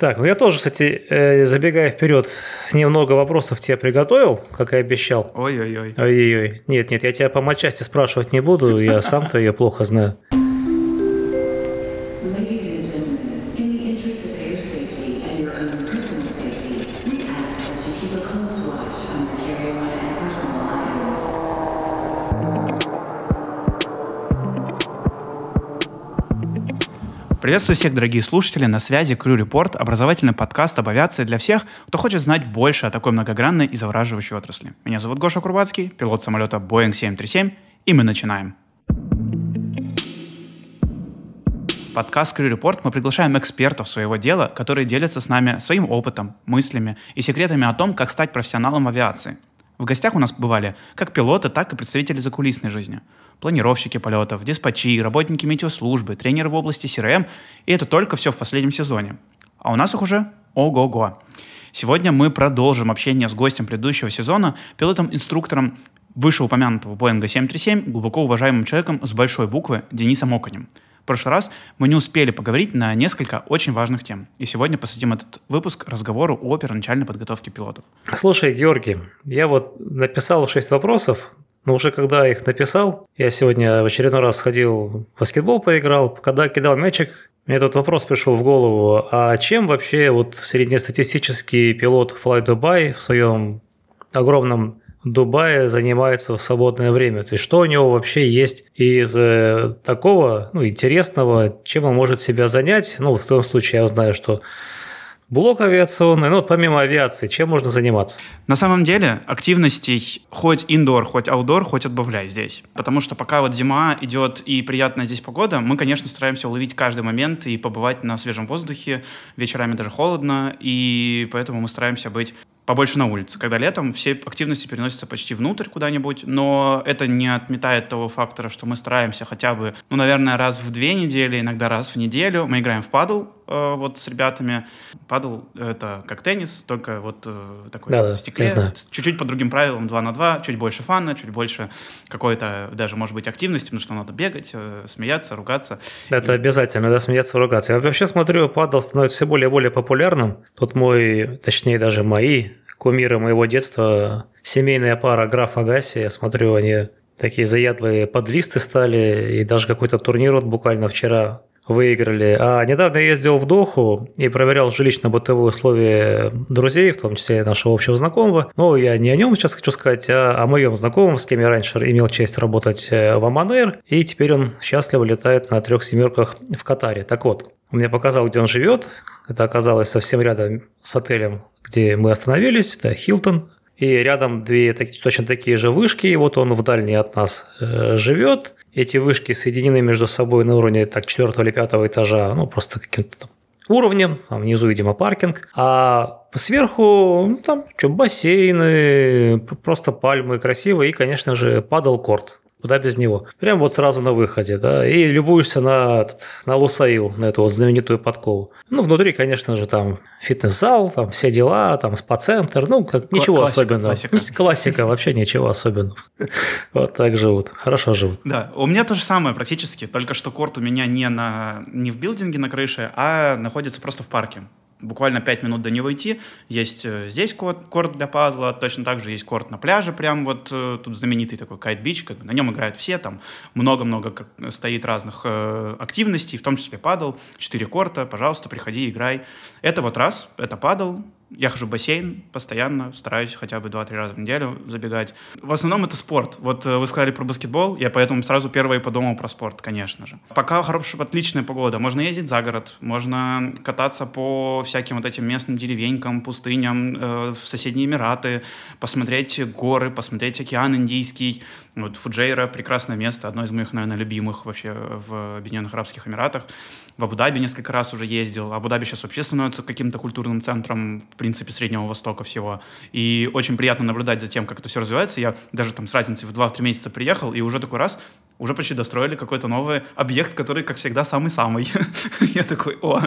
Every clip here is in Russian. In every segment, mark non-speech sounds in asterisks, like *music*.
Так, ну я тоже, кстати, э, забегая вперед, немного вопросов тебе приготовил, как и обещал. Ой-ой-ой. Ой-ой-ой. Нет, нет, я тебя по матчасти спрашивать не буду, я сам-то ее плохо знаю. Приветствую всех, дорогие слушатели, на связи Крю Репорт, образовательный подкаст об авиации для всех, кто хочет знать больше о такой многогранной и завораживающей отрасли. Меня зовут Гоша Курбацкий, пилот самолета Boeing 737, и мы начинаем. В подкаст Крю Репорт мы приглашаем экспертов своего дела, которые делятся с нами своим опытом, мыслями и секретами о том, как стать профессионалом авиации. В гостях у нас бывали как пилоты, так и представители закулисной жизни. Планировщики полетов, диспатчи, работники метеослужбы, тренеры в области CRM. И это только все в последнем сезоне. А у нас их уже ого-го. Сегодня мы продолжим общение с гостем предыдущего сезона, пилотом-инструктором вышеупомянутого Boeing 737, глубоко уважаемым человеком с большой буквы Денисом Оконем. Прошлый раз мы не успели поговорить на несколько очень важных тем. И сегодня посвятим этот выпуск разговору о первоначальной подготовке пилотов. Слушай, Георгий, я вот написал 6 вопросов, но уже когда их написал, я сегодня в очередной раз сходил в баскетбол поиграл, когда кидал мячик, мне этот вопрос пришел в голову, а чем вообще вот среднестатистический пилот Fly Dubai в своем огромном Дубае занимается в свободное время. То есть, что у него вообще есть из э, такого ну, интересного, чем он может себя занять. Ну, в том случае я знаю, что блок авиационный, ну, вот помимо авиации, чем можно заниматься? На самом деле активностей хоть индор, хоть аудор, хоть отбавляй здесь. Потому что пока вот зима идет и приятная здесь погода, мы, конечно, стараемся уловить каждый момент и побывать на свежем воздухе. Вечерами даже холодно, и поэтому мы стараемся быть побольше на улице. Когда летом все активности переносятся почти внутрь куда-нибудь, но это не отметает того фактора, что мы стараемся хотя бы, ну, наверное, раз в две недели, иногда раз в неделю. Мы играем в падл э, вот с ребятами. Падл — это как теннис, только вот э, такой Да-да, в стекле. Чуть-чуть по другим правилам, 2 на 2, чуть больше фана, чуть больше какой-то даже, может быть, активности, потому что надо бегать, э, смеяться, ругаться. Это обязательно, да, смеяться, ругаться. Я вообще смотрю, падал становится все более и более популярным. Тут мой, точнее даже мои кумиры моего детства, семейная пара Граф Агаси, я смотрю, они такие заядлые подлисты стали, и даже какой-то турнир вот буквально вчера выиграли. А недавно я ездил в Доху и проверял жилищно-бытовые условия друзей, в том числе нашего общего знакомого. Но я не о нем сейчас хочу сказать, а о моем знакомом, с кем я раньше имел честь работать э, в Аманер, и теперь он счастливо летает на трех семерках в Катаре. Так вот, он мне показал, где он живет. Это оказалось совсем рядом с отелем, где мы остановились. Это Хилтон. И рядом две так- точно такие же вышки. И вот он в дальней от нас э, живет. Эти вышки соединены между собой на уровне так, четвертого или пятого этажа. Ну, просто каким-то уровнем. Там внизу, видимо, паркинг. А сверху, ну, там, что, бассейны, просто пальмы красиво. И, конечно же, падал корт. Куда без него? Прям вот сразу на выходе, да, и любуешься на, на Лусаил, на эту вот знаменитую подкову. Ну, внутри, конечно же, там фитнес-зал, там все дела, там спа-центр, ну, как, ничего классика, особенного. классика. *laughs* Классика, вообще ничего особенного. *laughs* Вот так живут, хорошо живут. Да, у меня то же самое практически, только что корт у меня не, на, не в билдинге на крыше, а находится просто в парке. Буквально 5 минут до него идти. Есть э, здесь корт, корт для пазла, точно так же есть корт на пляже, прям вот э, тут знаменитый такой кайт-бич, как бы на нем играют все, там много-много стоит разных э, активностей, в том числе падал, 4 корта, пожалуйста, приходи, играй. Это вот раз, это падал, я хожу в бассейн постоянно, стараюсь хотя бы 2-3 раза в неделю забегать. В основном это спорт. Вот э, вы сказали про баскетбол, я поэтому сразу первое и подумал про спорт, конечно же. Пока хорошая, отличная погода, можно ездить за город, можно кататься по всяким вот этим местным деревенькам, пустыням, э, в соседние Эмираты, посмотреть горы, посмотреть океан Индийский. Вот Фуджейра – прекрасное место, одно из моих, наверное, любимых вообще в Объединенных Арабских Эмиратах. В Абу-Даби несколько раз уже ездил. Абу-Даби сейчас вообще становится каким-то культурным центром, в принципе, Среднего Востока всего. И очень приятно наблюдать за тем, как это все развивается. Я даже там с разницей в 2-3 месяца приехал, и уже такой раз уже почти достроили какой-то новый объект, который, как всегда, самый-самый. *laughs* Я такой, о.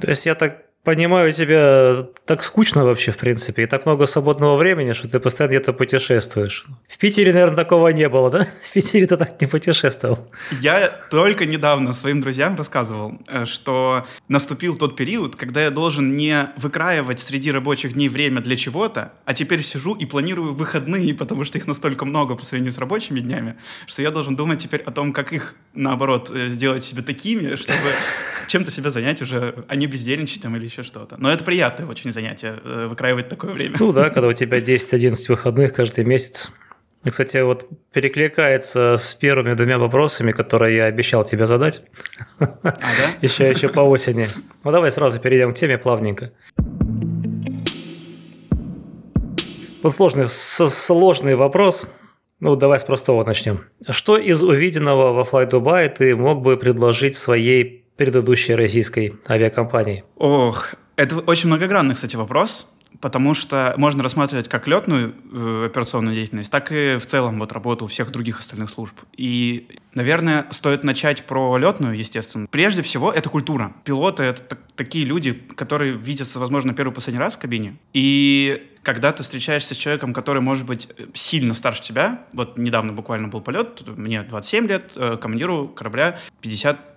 То есть я так понимаю, тебе так скучно вообще, в принципе, и так много свободного времени, что ты постоянно где-то путешествуешь. В Питере, наверное, такого не было, да? *laughs* В Питере ты так не путешествовал. Я только недавно своим друзьям рассказывал, э, что наступил тот период, когда я должен не выкраивать среди рабочих дней время для чего-то, а теперь сижу и планирую выходные, *laughs* потому что их настолько много по сравнению с рабочими днями, что я должен думать теперь о том, как их, наоборот, э, сделать себе такими, *laughs* чтобы чем-то себя занять уже, а не бездельничать там или еще что-то. Но это приятное очень занятие, э, выкраивать такое время. Ну да, когда у тебя 10-11 выходных каждый месяц. Кстати, вот перекликается с первыми двумя вопросами, которые я обещал тебе задать. А, да? *laughs* Еще, еще по осени. Ну давай сразу перейдем к теме плавненько. Вот сложный, сложный вопрос. Ну, давай с простого начнем. Что из увиденного во Fly Dubai ты мог бы предложить своей предыдущей российской авиакомпании? Ох, это очень многогранный, кстати, вопрос, потому что можно рассматривать как летную э, операционную деятельность, так и в целом вот работу всех других остальных служб. И, наверное, стоит начать про летную, естественно. Прежде всего, это культура. Пилоты — это так- такие люди, которые видятся, возможно, первый последний раз в кабине. И когда ты встречаешься с человеком, который, может быть, сильно старше тебя, вот недавно буквально был полет, мне 27 лет, э, командиру корабля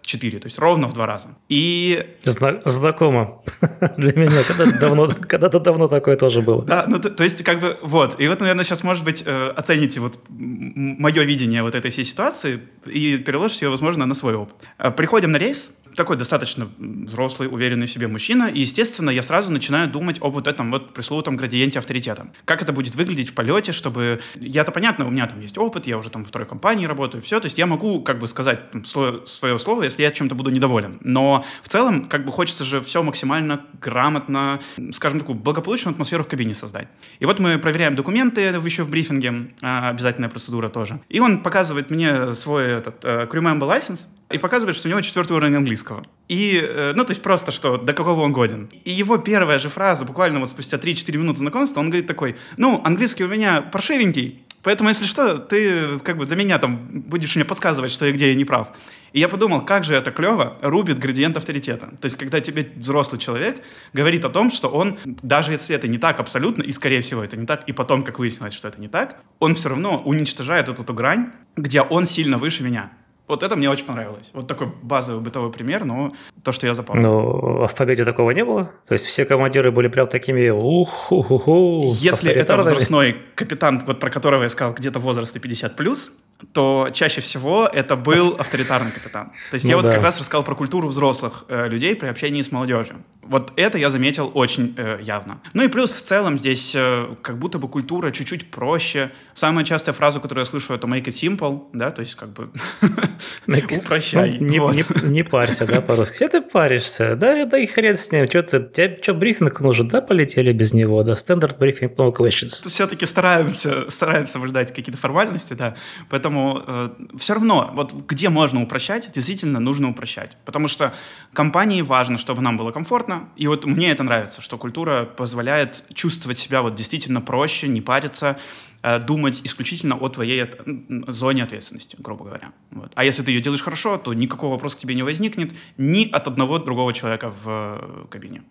54, то есть ровно в два раза. И Зна- знакомо *laughs* для меня. Когда-то давно, когда-то давно такое тоже было. Да, ну то, то есть как бы вот. И вот, наверное, сейчас, может быть, э, оцените вот мое видение вот этой всей ситуации и переложите ее, возможно, на свой опыт. Э, Приходим на рейс, такой достаточно взрослый, уверенный в себе мужчина, и, естественно, я сразу начинаю думать об вот этом вот пресловутом градиенте авторитета. Как это будет выглядеть в полете, чтобы... Я-то понятно, у меня там есть опыт, я уже там в второй компании работаю, все, то есть я могу как бы сказать там, свое, свое слово, если я чем-то буду недоволен. Но в целом как бы хочется же все максимально грамотно, скажем, такую благополучную атмосферу в кабине создать. И вот мы проверяем документы еще в брифинге, а, обязательная процедура тоже. И он показывает мне свой этот э, crew member license, и показывает, что у него четвертый уровень английского. И, э, ну, то есть просто, что до какого он годен. И его первая же фраза, буквально вот спустя 3-4 минуты знакомства, он говорит такой, ну, английский у меня паршивенький, поэтому, если что, ты как бы за меня там будешь мне подсказывать, что и где я не прав. И я подумал, как же это клево рубит градиент авторитета. То есть, когда тебе взрослый человек говорит о том, что он, даже если это не так абсолютно, и скорее всего это не так, и потом, как выяснилось, что это не так, он все равно уничтожает эту, эту грань, где он сильно выше меня. Вот это мне очень понравилось. Вот такой базовый бытовой пример, но то, что я запомнил. Ну, а в победе такого не было? То есть все командиры были прям такими ух-ху-ху-ху, Если это возрастной капитан, вот про которого я сказал, где-то возраста 50 плюс, то чаще всего это был авторитарный капитан. То есть Ну я вот да. как раз рассказал про культуру взрослых э, людей при общении с молодежью. Вот это я заметил очень э, явно. Ну и плюс в целом здесь э, как будто бы культура чуть-чуть проще. Самая частая фраза, которую я слышу, это make it simple, да, то есть как бы *laughs* упрощай. Ну, не, парься, да, по-русски. Все ты паришься, да, да и хрен с ним. Тебе что, брифинг нужен, да, полетели без него, да, стандарт брифинг, no questions. все-таки стараемся, стараемся соблюдать какие-то формальности, да. Поэтому э, все равно, вот где можно упрощать, действительно нужно упрощать. Потому что компании важно, чтобы нам было комфортно. И вот мне это нравится, что культура позволяет чувствовать себя вот действительно проще, не париться, э, думать исключительно о твоей от- зоне ответственности, грубо говоря. Вот. А если ты ее делаешь хорошо, то никакого вопроса к тебе не возникнет ни от одного другого человека в э, кабине.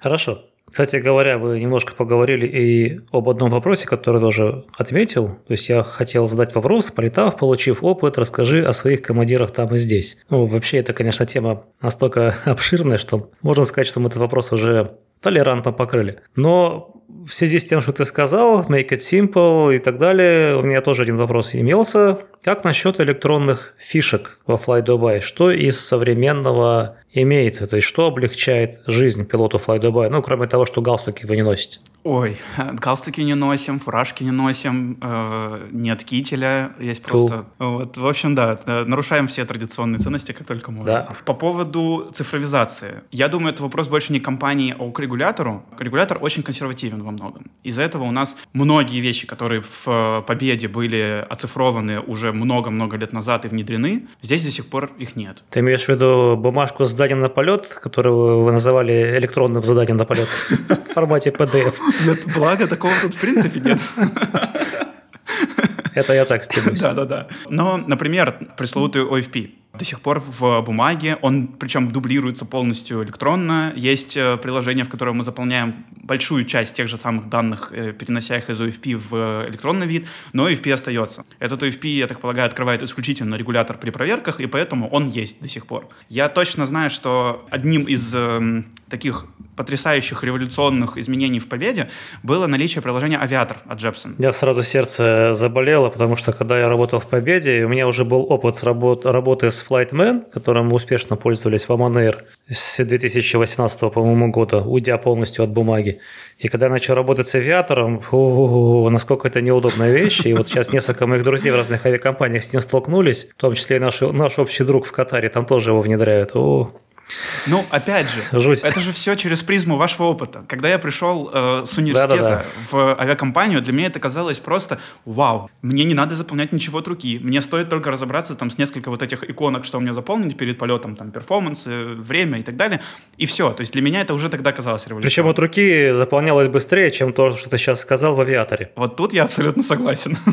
Хорошо. Кстати говоря, вы немножко поговорили и об одном вопросе, который тоже отметил. То есть я хотел задать вопрос, полетав, получив опыт, расскажи о своих командирах там и здесь. Ну, вообще, это, конечно, тема настолько *laughs* обширная, что можно сказать, что мы этот вопрос уже толерантно покрыли. Но в связи с тем, что ты сказал, make it simple и так далее, у меня тоже один вопрос имелся. Как насчет электронных фишек во Fly Dubai? Что из современного имеется? То есть, что облегчает жизнь пилоту Fly Dubai? Ну, кроме того, что галстуки вы не носите. Ой, *laughs* галстуки не носим, фуражки не носим, э, нет кителя, есть Cool. просто... Вот, в общем, да, нарушаем все традиционные ценности, как только можем. Да. По поводу цифровизации. Я думаю, это вопрос больше не компании, а к регулятору. Регулятор очень консервативен во многом. Из-за этого у нас многие вещи, которые в э, Победе были оцифрованы уже много-много лет назад и внедрены, здесь до сих пор их нет. Ты имеешь в виду бумажку с заданием на полет, которую вы называли электронным заданием на полет *laughs* в формате PDF? Нет, благо такого тут в принципе нет. Это я так стебусь. Да-да-да. Но, например, пресловутый OFP. до сих пор в бумаге. Он причем дублируется полностью электронно. Есть э, приложение, в котором мы заполняем большую часть тех же самых данных, э, перенося их из UFP в электронный вид, но UFP остается. Этот UFP, я так полагаю, открывает исключительно регулятор при проверках, и поэтому он есть до сих пор. Я точно знаю, что одним из э, таких потрясающих революционных изменений в Победе было наличие приложения «Авиатор» от Jepson. Я сразу сердце заболело, потому что когда я работал в Победе, у меня уже был опыт работ, работы с Flightman, которым мы успешно пользовались в Amon с 2018, по-моему, года, уйдя полностью от бумаги. И когда я начал работать с авиатором, насколько это неудобная вещь. И вот сейчас несколько моих друзей в разных авиакомпаниях с ним столкнулись, в том числе и наш, наш общий друг в Катаре, там тоже его внедряют. О, ну, опять же, Жуть. это же все через призму вашего опыта. Когда я пришел э, с университета Да-да-да. в авиакомпанию, для меня это казалось просто вау. Мне не надо заполнять ничего от руки. Мне стоит только разобраться там с несколько вот этих иконок, что мне заполнить перед полетом, там, перформанс, э, время и так далее. И все. То есть для меня это уже тогда казалось революционным. Причем от руки заполнялось быстрее, чем то, что ты сейчас сказал в авиаторе. Вот тут я абсолютно согласен. *laughs*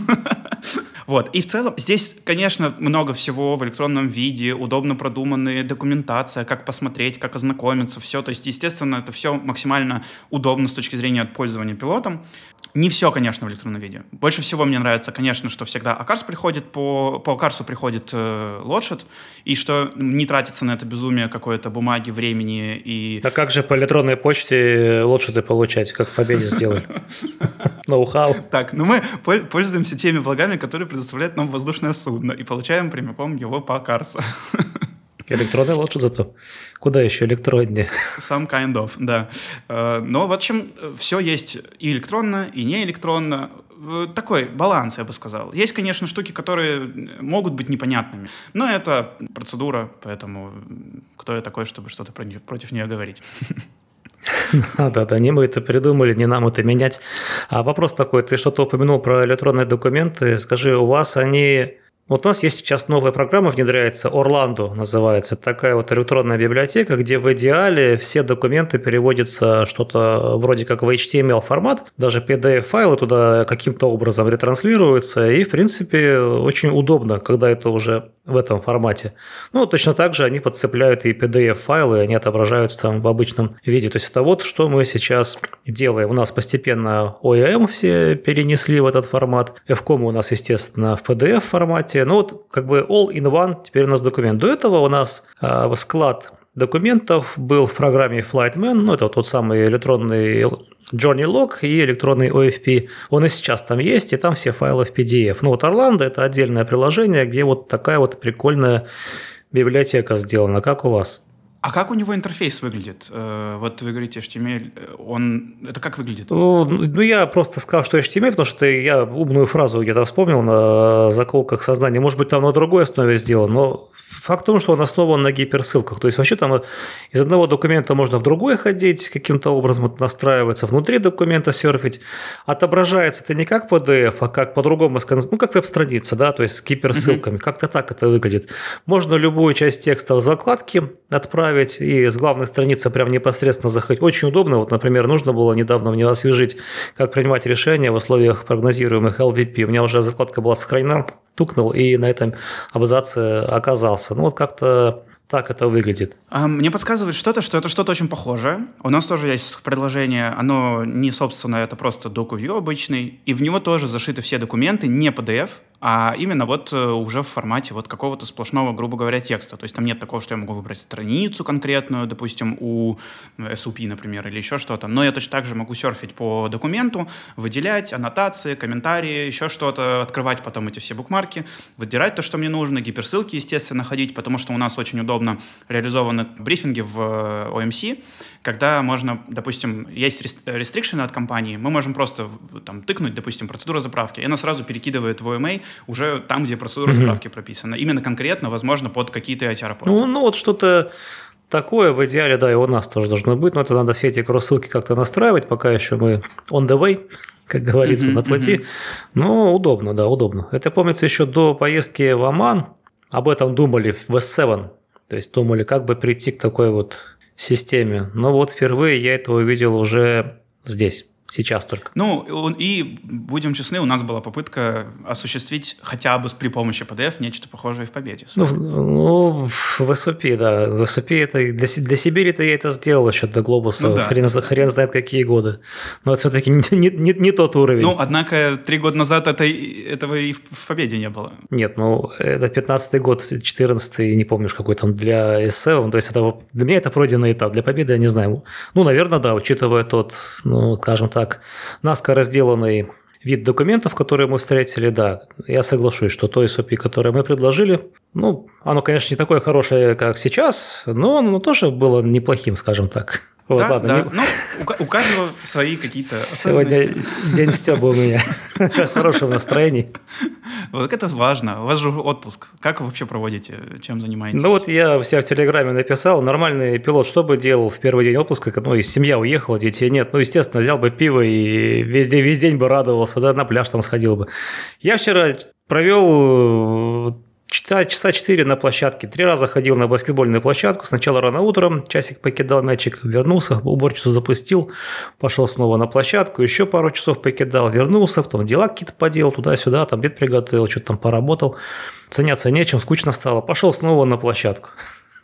Вот. И в целом здесь, конечно, много всего в электронном виде, удобно продуманная документация, как посмотреть, как ознакомиться, все. То есть, естественно, это все максимально удобно с точки зрения пользования пилотом. Не все, конечно, в электронном виде. Больше всего мне нравится, конечно, что всегда Акарс приходит, по, по Акарсу приходит э, лошадь, и что не тратится на это безумие какой-то бумаги, времени и... А как же по электронной почте ты получать, как в Победе сделали? *laughs* Ноу-хау. Так, ну мы пол- пользуемся теми благами, которые предоставляет нам воздушное судно, и получаем прямиком его по Акарсу. *laughs* Электронная лучше зато. Куда еще электроннее? Some kind of, да. Э, Но, в общем, все есть и электронно, и не электронно. Э, Такой баланс, я бы сказал. Есть, конечно, штуки, которые могут быть непонятными, но это процедура, поэтому кто я такой, чтобы что-то против нее говорить. *laughs* Да-да, не мы это придумали, не нам это менять. А вопрос такой, ты что-то упомянул про электронные документы. Скажи, у вас они... Вот у нас есть сейчас новая программа, внедряется, Орландо называется. Это такая вот электронная библиотека, где в идеале все документы переводятся что-то вроде как в HTML формат, даже PDF-файлы туда каким-то образом ретранслируются, и, в принципе, очень удобно, когда это уже в этом формате. Ну, точно так же они подцепляют и PDF-файлы, они отображаются там в обычном виде. То есть это вот что мы сейчас делаем. У нас постепенно OEM все перенесли в этот формат. FCOM у нас, естественно, в PDF-формате. Ну, вот как бы all-in-one теперь у нас документ. До этого у нас э, склад документов был в программе Flightman, ну, это вот тот самый электронный Journey Log и электронный OFP. Он и сейчас там есть, и там все файлы в PDF. Ну, вот Орландо – это отдельное приложение, где вот такая вот прикольная библиотека сделана, как у вас. А как у него интерфейс выглядит? Э, Вот вы говорите HTML, э, он... Это как выглядит? Ну, ну, я просто сказал, что HTML, потому что я умную фразу где-то вспомнил на заколках сознания. Может быть, там на другой основе сделан, но факт в том, что он основан на гиперссылках. То есть, вообще там из одного документа можно в другой ходить, каким-то образом это настраивается, внутри документа серфить. Отображается это не как PDF, а как по-другому, ну, как веб-страница, да, то есть с гиперссылками. Как-то так это выглядит. Можно любую часть текста в закладке отправить и с главной страницы прям непосредственно заходить. Очень удобно. Вот, например, нужно было недавно мне освежить, как принимать решения в условиях прогнозируемых LVP. У меня уже закладка была сохранена, тукнул и на этом абзаце оказался. Ну вот как-то так это выглядит. А, Мне подсказывает что-то, что это что-то очень похожее. У нас тоже есть предложение, оно не собственно, это просто DocuView обычный, и в него тоже зашиты все документы, не PDF, а именно вот э, уже в формате вот какого-то сплошного, грубо говоря, текста. То есть там нет такого, что я могу выбрать страницу конкретную, допустим, у SUP, например, или еще что-то. Но я точно так же могу серфить по документу, выделять аннотации, комментарии, еще что-то, открывать потом эти все букмарки, выдирать то, что мне нужно, гиперссылки, естественно, ходить, потому что у нас очень удобно реализованы брифинги в э, OMC, когда можно, допустим, есть рес- рестрикшены от компании, мы можем просто там тыкнуть, допустим, процедура заправки, и она сразу перекидывает в OMA уже там, где процедура заправки прописана. Именно конкретно, возможно, под какие-то IT-аэропорты. Ну, ну вот что-то такое в идеале, да, и у нас тоже должно быть, но это надо все эти кросс-ссылки как-то настраивать, пока еще мы on the way, *laughs* как говорится, Мгм, на пути. Но удобно, да, удобно. Это помнится еще до поездки в Оман, об этом думали в S7, то есть думали, как бы прийти к такой вот системе. Но вот впервые я это увидел уже здесь. Сейчас только. Ну, и, будем честны, у нас была попытка осуществить хотя бы при помощи PDF нечто похожее в Победе. Ну, в- ну, в СОП, да. В СОП это для, для Сибири-то я это сделал еще до Глобуса. Ну да. хрен, хрен знает какие годы. Но это все-таки не, не- не- не тот уровень. Ну, однако, три года назад это, этого и в, Победе не было. Нет, ну это 15-й год, 14-й, не помнишь, какой там для эссе. То есть это для меня это пройденный этап. Для победы я не знаю. Ну, наверное, да, учитывая тот, ну, скажем так, наскоро сделанный вид документов, которые мы встретили, да, я соглашусь, что то SOP, которое мы предложили, ну, оно, конечно, не такое хорошее, как сейчас, но оно тоже было неплохим, скажем так. Вот, да, ладно, да. не- Ну, у, ка- у каждого свои какие-то Сегодня день Стёба у меня. *laughs* В хорошем настроении. Вот это важно. У вас же отпуск. Как вы вообще проводите? Чем занимаетесь? Ну вот я себя в Телеграме написал, нормальный пилот что бы делал в первый день отпуска, ну и семья уехала, детей нет, ну естественно взял бы пиво и весь день, весь день бы радовался, да, на пляж там сходил бы. Я вчера провел часа, часа 4 на площадке, три раза ходил на баскетбольную площадку, сначала рано утром, часик покидал мячик, вернулся, уборщицу запустил, пошел снова на площадку, еще пару часов покидал, вернулся, потом дела какие-то поделал, туда-сюда, там обед приготовил, что-то там поработал, заняться нечем, скучно стало, пошел снова на площадку. *laughs*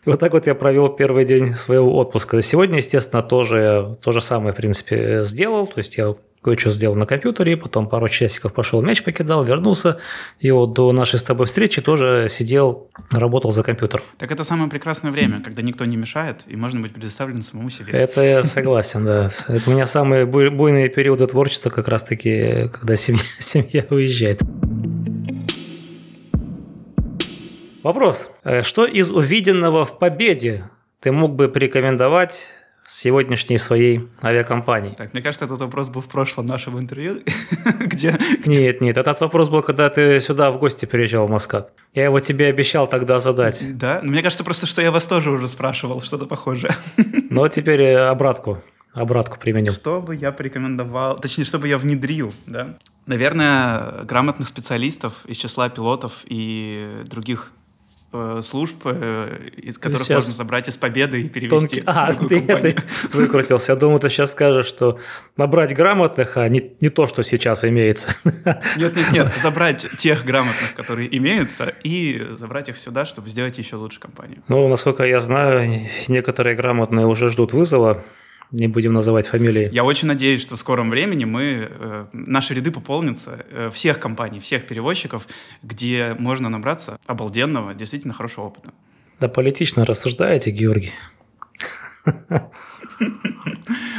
Вот так вот я провел первый день своего отпуска. Сегодня, естественно, тоже то же самое, в принципе, сделал. То есть я кое-что сделал на компьютере, потом пару часиков пошел мяч покидал, вернулся. И вот до нашей с тобой встречи тоже сидел, работал за компьютером. Так это самое прекрасное время, когда никто не мешает, и можно быть предоставлен самому себе. Это я согласен, да. Это у меня самые буй- буйные периоды творчества как раз-таки, когда семья, *laughs* семья уезжает. Вопрос. Э, Что из увиденного в победе ты мог бы порекомендовать сегодняшней своей авиакомпании? Так, мне кажется, этот вопрос был в прошлом нашем интервью, *laughs* где... Нет, нет, этот вопрос был, когда ты сюда в гости приезжал в Маскат. Я его тебе обещал тогда задать. Да, мне кажется просто, что я вас тоже уже спрашивал, что-то похожее. *laughs* Но теперь э, обратку, обратку применим. Что бы я порекомендовал, точнее, что бы я внедрил, да? Наверное, грамотных специалистов из числа пилотов и других служб, э, из которых сейчас можно забрать из победы и перевести Тонкий. в А, другую ты, компанию. ты *laughs* выкрутился. Я думаю, ты сейчас скажешь, что набрать грамотных, а не, не то, что сейчас имеется. *laughs* Нет, нет, нет, забрать тех грамотных, которые имеются, и забрать их сюда, чтобы сделать еще лучше компанию. Ну, насколько я знаю, некоторые грамотные уже ждут вызова. Не будем называть фамилии. Я очень надеюсь, что в скором времени мы, э, наши ряды пополнятся э, всех компаний, всех перевозчиков, где можно набраться обалденного, действительно хорошего опыта. Да политично рассуждаете, Георгий.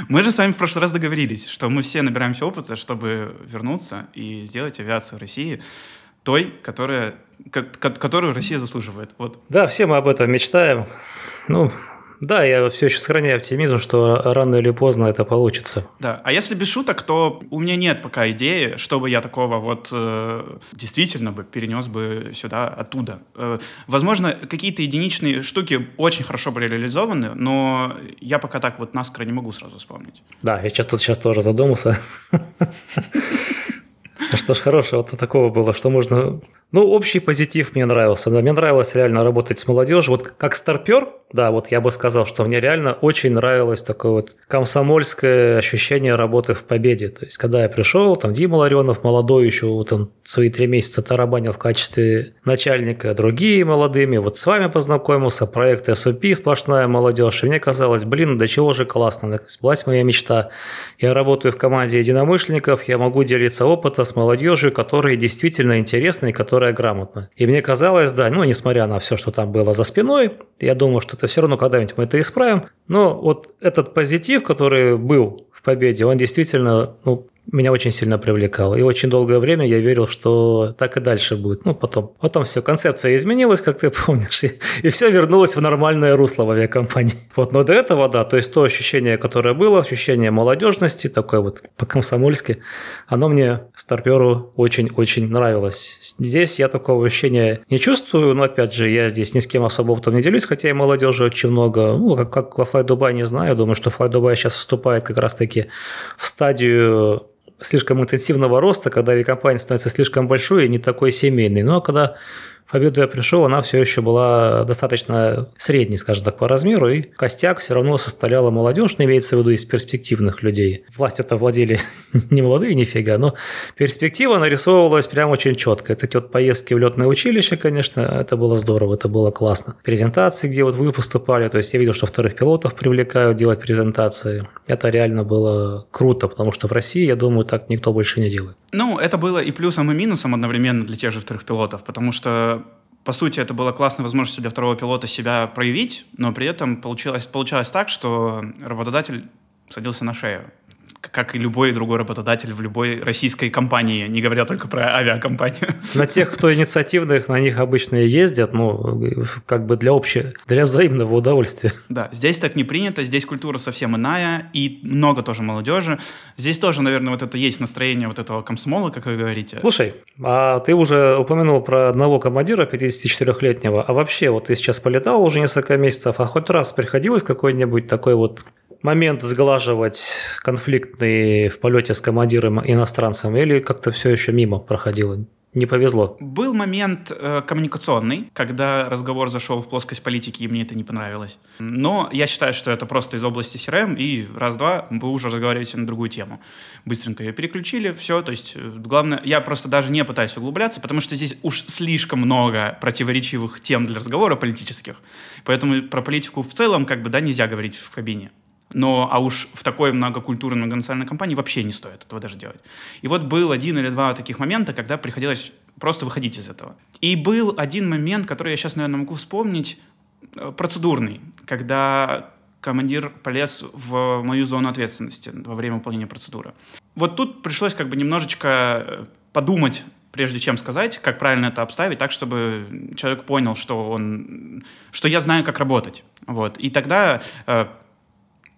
Мы же с вами в прошлый раз договорились, что мы все набираемся опыта, чтобы вернуться и сделать авиацию России той, которая, ко- ко- которую Россия заслуживает. Вот. Да, все мы об этом мечтаем. Ну, да, я все еще сохраняю оптимизм, что рано или поздно это получится. Да. А если без шуток, то у меня нет пока идеи, чтобы я такого вот э, действительно бы перенес бы сюда оттуда. Э, возможно, какие-то единичные штуки очень хорошо были реализованы, но я пока так вот наскоро не могу сразу вспомнить. Да, я сейчас тут сейчас тоже задумался. А *laughs* Что ж хорошего-то такого было, что можно... Ну, общий позитив мне нравился. Да, мне нравилось реально работать с молодежью. Вот как старпер, да, вот я бы сказал, что мне реально очень нравилось такое вот комсомольское ощущение работы в победе. То есть, когда я пришел, там Дима Ларионов, молодой еще, вот он свои три месяца тарабанил в качестве начальника, другие молодыми, вот с вами познакомился, проект SOP, сплошная молодежь. И мне казалось, блин, до чего же классно, сбылась моя мечта. Я работаю в команде единомышленников, я могу делиться опытом с молодежью, которая действительно интересна и которая грамотна. И мне казалось, да, ну, несмотря на все, что там было за спиной, я думаю, что это все равно когда-нибудь мы это исправим. Но вот этот позитив, который был в победе, он действительно, ну, меня очень сильно привлекал. И очень долгое время я верил, что так и дальше будет. Ну, потом, потом все, концепция изменилась, как ты *laughs* помнишь, и, и все вернулось в нормальное русло в авиакомпании. *laughs* Вот, но до этого, да, то есть то ощущение, которое было, ощущение молодежности, такое вот по-комсомольски, оно мне, старперу, очень-очень нравилось. Здесь я такого ощущения не чувствую, но, опять же, я здесь ни с кем особо опытом не делюсь, хотя и молодежи очень много. Ну, как, как во Fly Dubai не знаю, думаю, что Fly Dubai сейчас вступает как раз-таки в стадию слишком интенсивного роста, когда авиакомпания становится слишком большой и не такой семейной. Но когда в обеду я пришел, она все еще была достаточно средней, скажем так, по размеру, и костяк все равно составляла молодежь, но имеется в виду из перспективных людей. Власть это владели *laughs* не молодые нифига, но перспектива нарисовывалась прям очень четко. Это вот поездки в летное училище, конечно, это было здорово, это было классно. Презентации, где вот вы поступали, то есть я видел, что вторых пилотов привлекают делать презентации. Это реально было круто, потому что в России, я думаю, так никто больше не делает. Ну, это было и плюсом, и минусом одновременно для тех же вторых пилотов, потому что по сути, это была классная возможность для второго пилота себя проявить, но при этом получилось, получалось так, что работодатель садился на шею как и любой другой работодатель в любой российской компании, не говоря только про авиакомпанию. На тех, кто инициативных, на них обычно ездят, ну, как бы для общего, для взаимного удовольствия. Да, здесь так не принято, здесь культура совсем иная, и много тоже молодежи. Здесь тоже, наверное, вот это есть настроение вот этого комсомола, как вы говорите. Слушай, а ты уже упомянул про одного командира 54-летнего, а вообще вот ты сейчас полетал уже несколько месяцев, а хоть раз приходилось какой-нибудь такой вот момент сглаживать конфликтный в полете с командиром иностранцем или как-то все еще мимо проходило? Не повезло. Был момент э, коммуникационный, когда разговор зашел в плоскость политики, и мне это не понравилось. Но я считаю, что это просто из области CRM, и раз-два вы уже разговариваете на другую тему. Быстренько ее переключили, все. То есть, э, главное, я просто даже не пытаюсь углубляться, потому что здесь уж слишком много противоречивых тем для разговора политических. Поэтому про политику в целом, как бы, да, нельзя говорить в кабине. Но, а уж в такой многокультурной, многонациональной компании вообще не стоит этого даже делать. И вот был один или два таких момента, когда приходилось просто выходить из этого. И был один момент, который я сейчас, наверное, могу вспомнить, э, процедурный, когда командир полез в мою зону ответственности во время выполнения процедуры. Вот тут пришлось как бы немножечко э, подумать, прежде чем сказать, как правильно это обставить, так, чтобы человек понял, что он, что я знаю, как работать. Вот. И тогда э,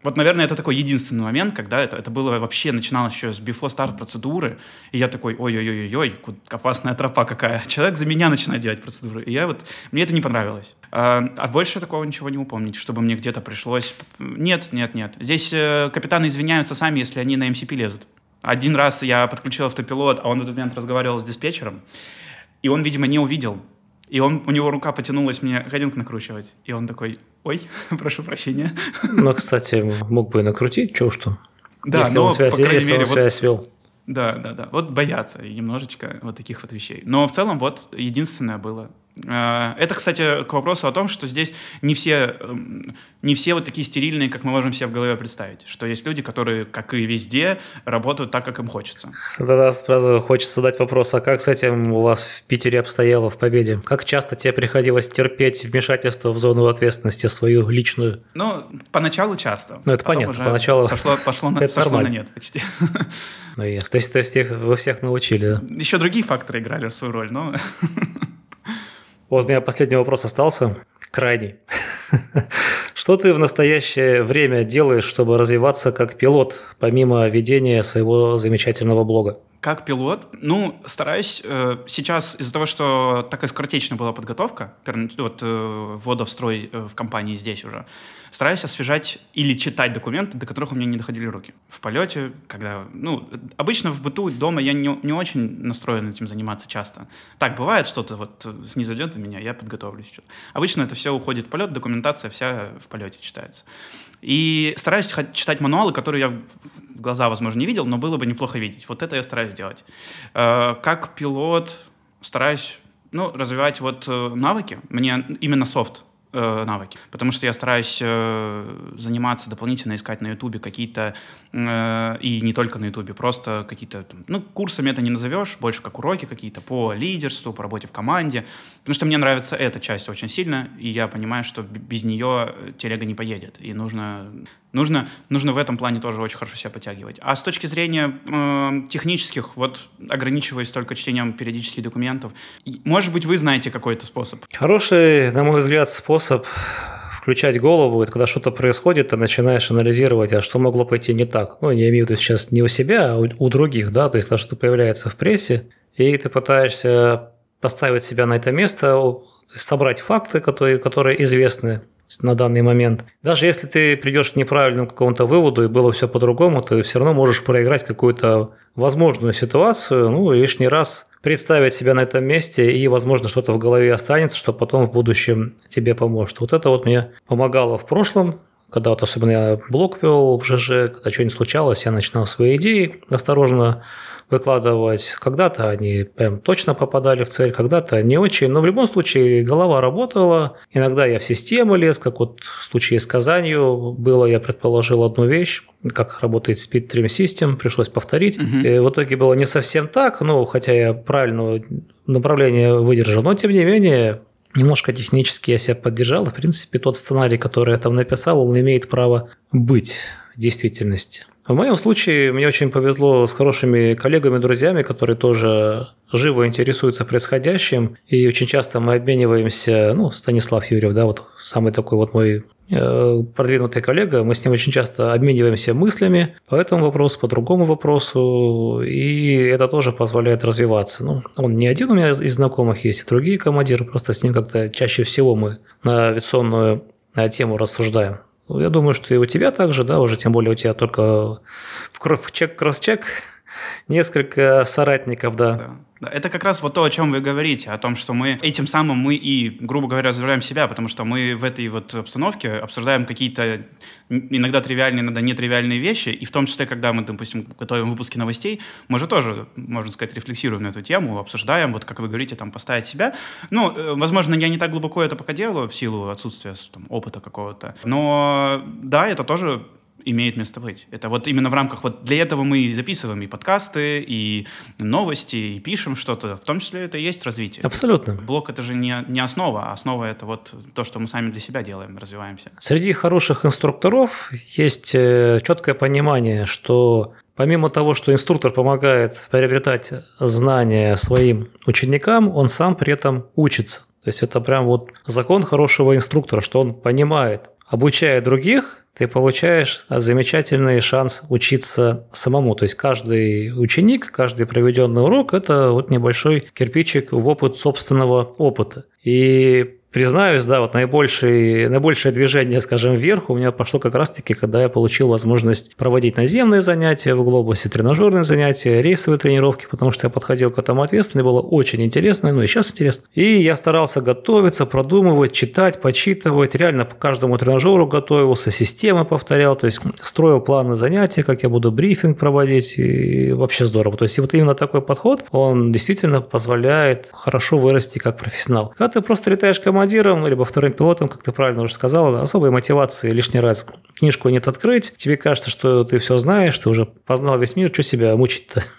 вот, наверное, это такой единственный момент, когда это, это было вообще, начиналось еще с before start процедуры, и я такой, ой-ой-ой-ой, опасная тропа какая. *laughs* Человек за меня начинает делать процедуры, и я вот, мне это не понравилось. А, а больше такого ничего не упомнить, чтобы мне где-то пришлось... Нет, нет, нет. Здесь э, капитаны извиняются сами, если они на MCP лезут. Один раз я подключил автопилот, а он в этот момент разговаривал с диспетчером, и он, видимо, не увидел, и он, у него рука потянулась мне ходинку накручивать. И он такой, ой, *laughs* прошу прощения. Ну, кстати, мог бы и накрутить, чего что. Да, если но, он связь, по крайней если мере, он связь вел. Да, да, да. Вот боятся и немножечко вот таких вот вещей. Но в целом вот единственное было это, кстати, к вопросу о том, что здесь не все, эм, не все вот такие стерильные, как мы можем себе в голове представить. Что есть люди, которые, как и везде, работают так, как им хочется. Тогда сразу хочется задать вопрос, а как с этим у вас в Питере обстояло в Победе? Как часто тебе приходилось терпеть вмешательство в зону ответственности свою личную? Ну, поначалу часто. Ну, это понятно. Поначалу сошло, пошло, *laughs* на, сошло на нет почти. Ну, ясно. То есть, то есть вы всех научили, да? Еще другие факторы играли свою роль, но... *laughs* Вот у меня последний вопрос остался, крайний. *laughs* Что ты в настоящее время делаешь, чтобы развиваться как пилот, помимо ведения своего замечательного блога? Как пилот? Ну, стараюсь э, сейчас из-за того, что такая скоротечная была подготовка, вот э, ввода в строй э, в компании здесь уже, стараюсь освежать или читать документы, до которых у меня не доходили руки. В полете, когда... Ну, обычно в быту дома я не, не очень настроен этим заниматься часто. Так, бывает что-то вот снизойдет до меня, я подготовлюсь. Что-то. Обычно это все уходит в полет, документация вся в полете читается. И стараюсь читать мануалы, которые я в глаза, возможно, не видел, но было бы неплохо видеть. Вот это я стараюсь делать. Э, как пилот стараюсь ну, развивать вот э, навыки. Мне именно софт э, навыки. Потому что я стараюсь э, заниматься дополнительно, искать на Ютубе какие-то, э, и не только на Ютубе, просто какие-то, ну, курсами это не назовешь, больше как уроки какие-то по лидерству, по работе в команде. Потому что мне нравится эта часть очень сильно, и я понимаю, что без нее телега не поедет. И нужно, нужно, нужно в этом плане тоже очень хорошо себя подтягивать. А с точки зрения э, технических, вот ограничиваясь только чтением периодических документов, может быть, вы знаете какой-то способ? Хороший, на мой взгляд, способ включать голову, это когда что-то происходит, ты начинаешь анализировать, а что могло пойти не так. Ну, я имею в виду сейчас не у себя, а у, у других, да, то есть когда что-то появляется в прессе, и ты пытаешься поставить себя на это место, собрать факты, которые, которые известны на данный момент. Даже если ты придешь к неправильному какому-то выводу и было все по-другому, ты все равно можешь проиграть какую-то возможную ситуацию, ну, лишний раз представить себя на этом месте, и, возможно, что-то в голове останется, что потом в будущем тебе поможет. Вот это вот мне помогало в прошлом, когда вот особенно я блог вел в ЖЖ, когда что-нибудь случалось, я начинал свои идеи осторожно выкладывать. Когда-то они прям точно попадали в цель, когда-то не очень. Но в любом случае голова работала. Иногда я в систему лез, как вот в случае с Казанью было, я предположил одну вещь, как работает Speed Trim System, пришлось повторить. Угу. И в итоге было не совсем так, ну, хотя я правильно направление выдержал, но тем не менее Немножко технически я себя поддержал. В принципе, тот сценарий, который я там написал, он имеет право быть в действительности. В моем случае мне очень повезло с хорошими коллегами, друзьями, которые тоже живо интересуются происходящим. И очень часто мы обмениваемся, ну, Станислав Юрьев, да, вот самый такой вот мой э, продвинутый коллега, мы с ним очень часто обмениваемся мыслями по этому вопросу, по другому вопросу, и это тоже позволяет развиваться. Ну, он не один у меня из знакомых есть, и другие командиры, просто с ним как-то чаще всего мы на авиационную тему рассуждаем. Ну, я думаю, что и у тебя также, да, уже тем более у тебя только в чек кросс-чек несколько соратников, да. да. Это как раз вот то, о чем вы говорите, о том, что мы этим самым мы и, грубо говоря, развиваем себя, потому что мы в этой вот обстановке обсуждаем какие-то иногда тривиальные, иногда нетривиальные вещи, и в том числе, когда мы, допустим, готовим выпуски новостей, мы же тоже, можно сказать, рефлексируем на эту тему, обсуждаем, вот как вы говорите, там, поставить себя. Ну, э, возможно, я не так глубоко это пока делаю в силу отсутствия там, опыта какого-то, но да, это тоже имеет место быть. Это вот именно в рамках, вот для этого мы и записываем и подкасты, и новости, и пишем что-то. В том числе это и есть развитие. Абсолютно. Блок — это же не, не основа, а основа — это вот то, что мы сами для себя делаем, развиваемся. Среди хороших инструкторов есть э, четкое понимание, что Помимо того, что инструктор помогает приобретать знания своим ученикам, он сам при этом учится. То есть это прям вот закон хорошего инструктора, что он понимает, обучая других, ты получаешь замечательный шанс учиться самому. То есть каждый ученик, каждый проведенный урок – это вот небольшой кирпичик в опыт собственного опыта. И Признаюсь, да, вот наибольшее, наибольшее движение, скажем, вверх у меня пошло как раз-таки, когда я получил возможность проводить наземные занятия в глобусе, тренажерные занятия, рейсовые тренировки, потому что я подходил к этому ответственно, было очень интересно, ну и сейчас интересно. И я старался готовиться, продумывать, читать, почитывать, реально по каждому тренажеру готовился, системы повторял, то есть строил планы занятий, как я буду брифинг проводить, и вообще здорово. То есть вот именно такой подход, он действительно позволяет хорошо вырасти как профессионал. Когда ты просто летаешь командой, командиром, либо вторым пилотом, как ты правильно уже сказал, особой мотивации лишний раз книжку нет открыть. Тебе кажется, что ты все знаешь, ты уже познал весь мир, что себя мучить-то? *laughs*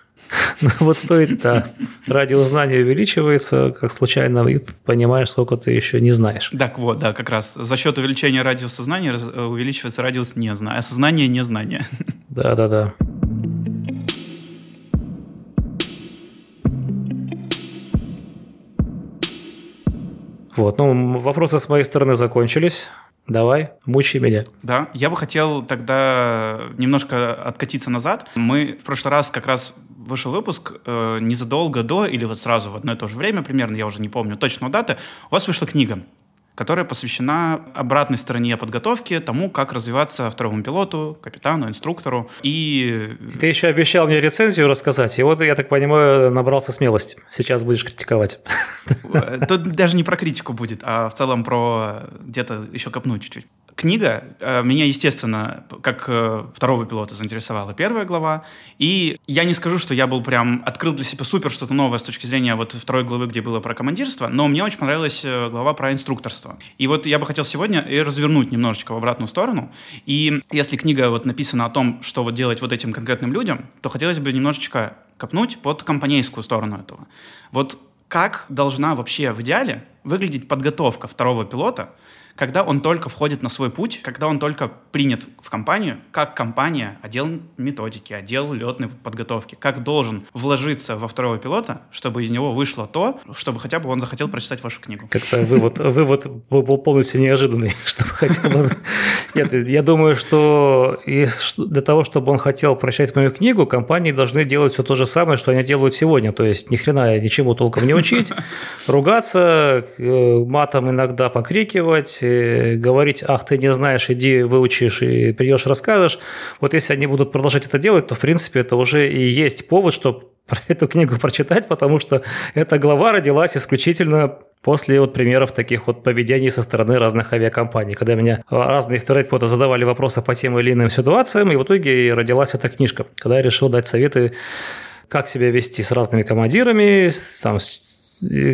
Ну, вот стоит, да, радиус знания увеличивается, как случайно, и понимаешь, сколько ты еще не знаешь. Так вот, да, как раз за счет увеличения радиуса знания увеличивается радиус незнания, осознания незнания. Да-да-да. Вот, ну, вопросы с моей стороны закончились. Давай, мучай меня. Да, я бы хотел тогда немножко откатиться назад. Мы в прошлый раз как раз вышел выпуск э, незадолго до или вот сразу в одно и то же время примерно, я уже не помню точно даты, у вас вышла книга которая посвящена обратной стороне подготовки, тому, как развиваться второму пилоту, капитану, инструктору. И... Ты еще обещал мне рецензию рассказать, и вот, я так понимаю, набрался смелости. Сейчас будешь критиковать. Тут даже не про критику будет, а в целом про где-то еще копнуть чуть-чуть. Книга э, меня, естественно, как э, второго пилота заинтересовала первая глава. И я не скажу, что я был прям открыл для себя супер что-то новое с точки зрения вот второй главы, где было про командирство, но мне очень понравилась э, глава про инструкторство. И вот я бы хотел сегодня и развернуть немножечко в обратную сторону. И если книга вот написана о том, что вот делать вот этим конкретным людям, то хотелось бы немножечко копнуть под компанейскую сторону этого. Вот как должна вообще в идеале выглядеть подготовка второго пилота – когда он только входит на свой путь, когда он только принят в компанию, как компания, отдел методики, отдел летной подготовки, как должен вложиться во второго пилота, чтобы из него вышло то, чтобы хотя бы он захотел прочитать вашу книгу. Как-то вывод, вывод был полностью неожиданный, *laughs* чтобы хотя бы... Нет, я думаю, что для того, чтобы он хотел прочитать мою книгу, компании должны делать все то же самое, что они делают сегодня. То есть ни хрена ничему толком не учить, ругаться, э, матом иногда покрикивать, говорить, ах, ты не знаешь, иди выучишь и придешь расскажешь. Вот если они будут продолжать это делать, то, в принципе, это уже и есть повод, чтобы *laughs* эту книгу прочитать, потому что эта глава родилась исключительно после вот примеров таких вот поведений со стороны разных авиакомпаний, когда меня разные вторые задавали вопросы по тем или иным ситуациям, и в итоге родилась эта книжка, когда я решил дать советы, как себя вести с разными командирами, там,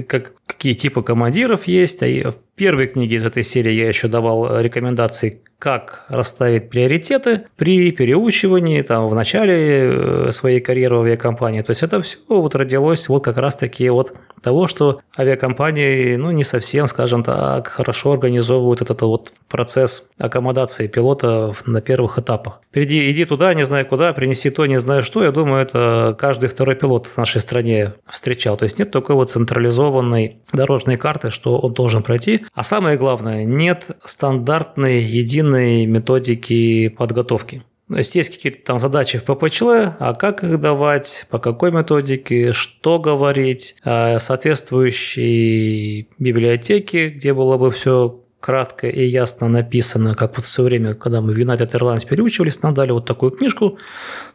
как, какие типы командиров есть. А в первой книге из этой серии я еще давал рекомендации, как расставить приоритеты при переучивании там, в начале э, своей карьеры в авиакомпании. То есть это все вот родилось вот как раз-таки от того, что авиакомпании ну, не совсем, скажем так, хорошо организовывают этот вот процесс аккомодации пилота на первых этапах. Приди, иди туда, не знаю куда, принеси то, не знаю что. Я думаю, это каждый второй пилот в нашей стране встречал. То есть нет такой вот централизованной дорожной карты, что он должен пройти. А самое главное, нет стандартной единой методики подготовки. То есть есть какие-то там задачи в ППЧЛ, а как их давать, по какой методике, что говорить, а соответствующей библиотеки, где было бы все кратко и ясно написано, как вот все время, когда мы в United Airlines переучивались, нам дали вот такую книжку,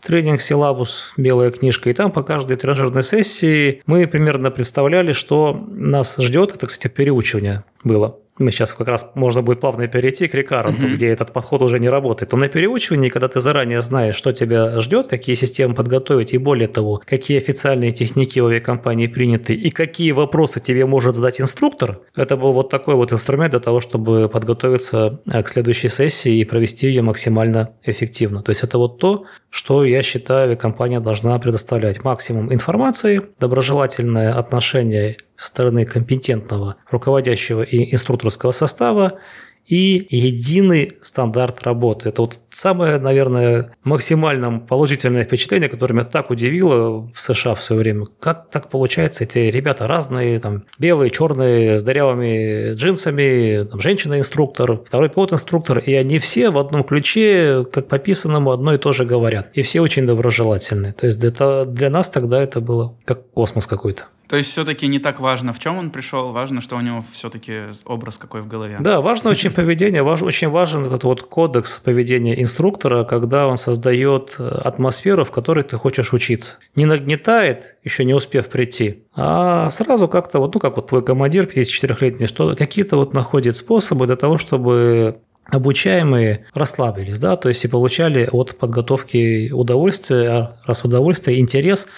тренинг силабус, белая книжка, и там по каждой тренажерной сессии мы примерно представляли, что нас ждет, это, кстати, переучивание было мы сейчас как раз можно будет плавно перейти к рекарренту, uh-huh. где этот подход уже не работает, то на переучивании, когда ты заранее знаешь, что тебя ждет, какие системы подготовить, и более того, какие официальные техники в авиакомпании приняты, и какие вопросы тебе может задать инструктор, это был вот такой вот инструмент для того, чтобы подготовиться к следующей сессии и провести ее максимально эффективно. То есть это вот то, что я считаю, авиакомпания должна предоставлять. Максимум информации, доброжелательное отношение со стороны компетентного руководящего и инструкторского состава и единый стандарт работы. Это вот самое, наверное, максимально положительное впечатление, которое меня так удивило в США в свое время. Как так получается? Эти ребята разные, там, белые, черные, с дырявыми джинсами, там, женщина-инструктор, второй пилот-инструктор, и они все в одном ключе, как по писанному, одно и то же говорят. И все очень доброжелательные. То есть для, для нас тогда это было как космос какой-то. То есть все-таки не так важно, в чем он пришел, важно, что у него все-таки образ какой в голове. Да, важно очень поведение, важ, очень важен этот вот кодекс поведения инструктора, когда он создает атмосферу, в которой ты хочешь учиться. Не нагнетает, еще не успев прийти, а сразу как-то вот, ну как вот твой командир 54-летний, что какие-то вот находит способы для того, чтобы обучаемые расслабились, да, то есть и получали от подготовки удовольствие, а раз удовольствие, интерес,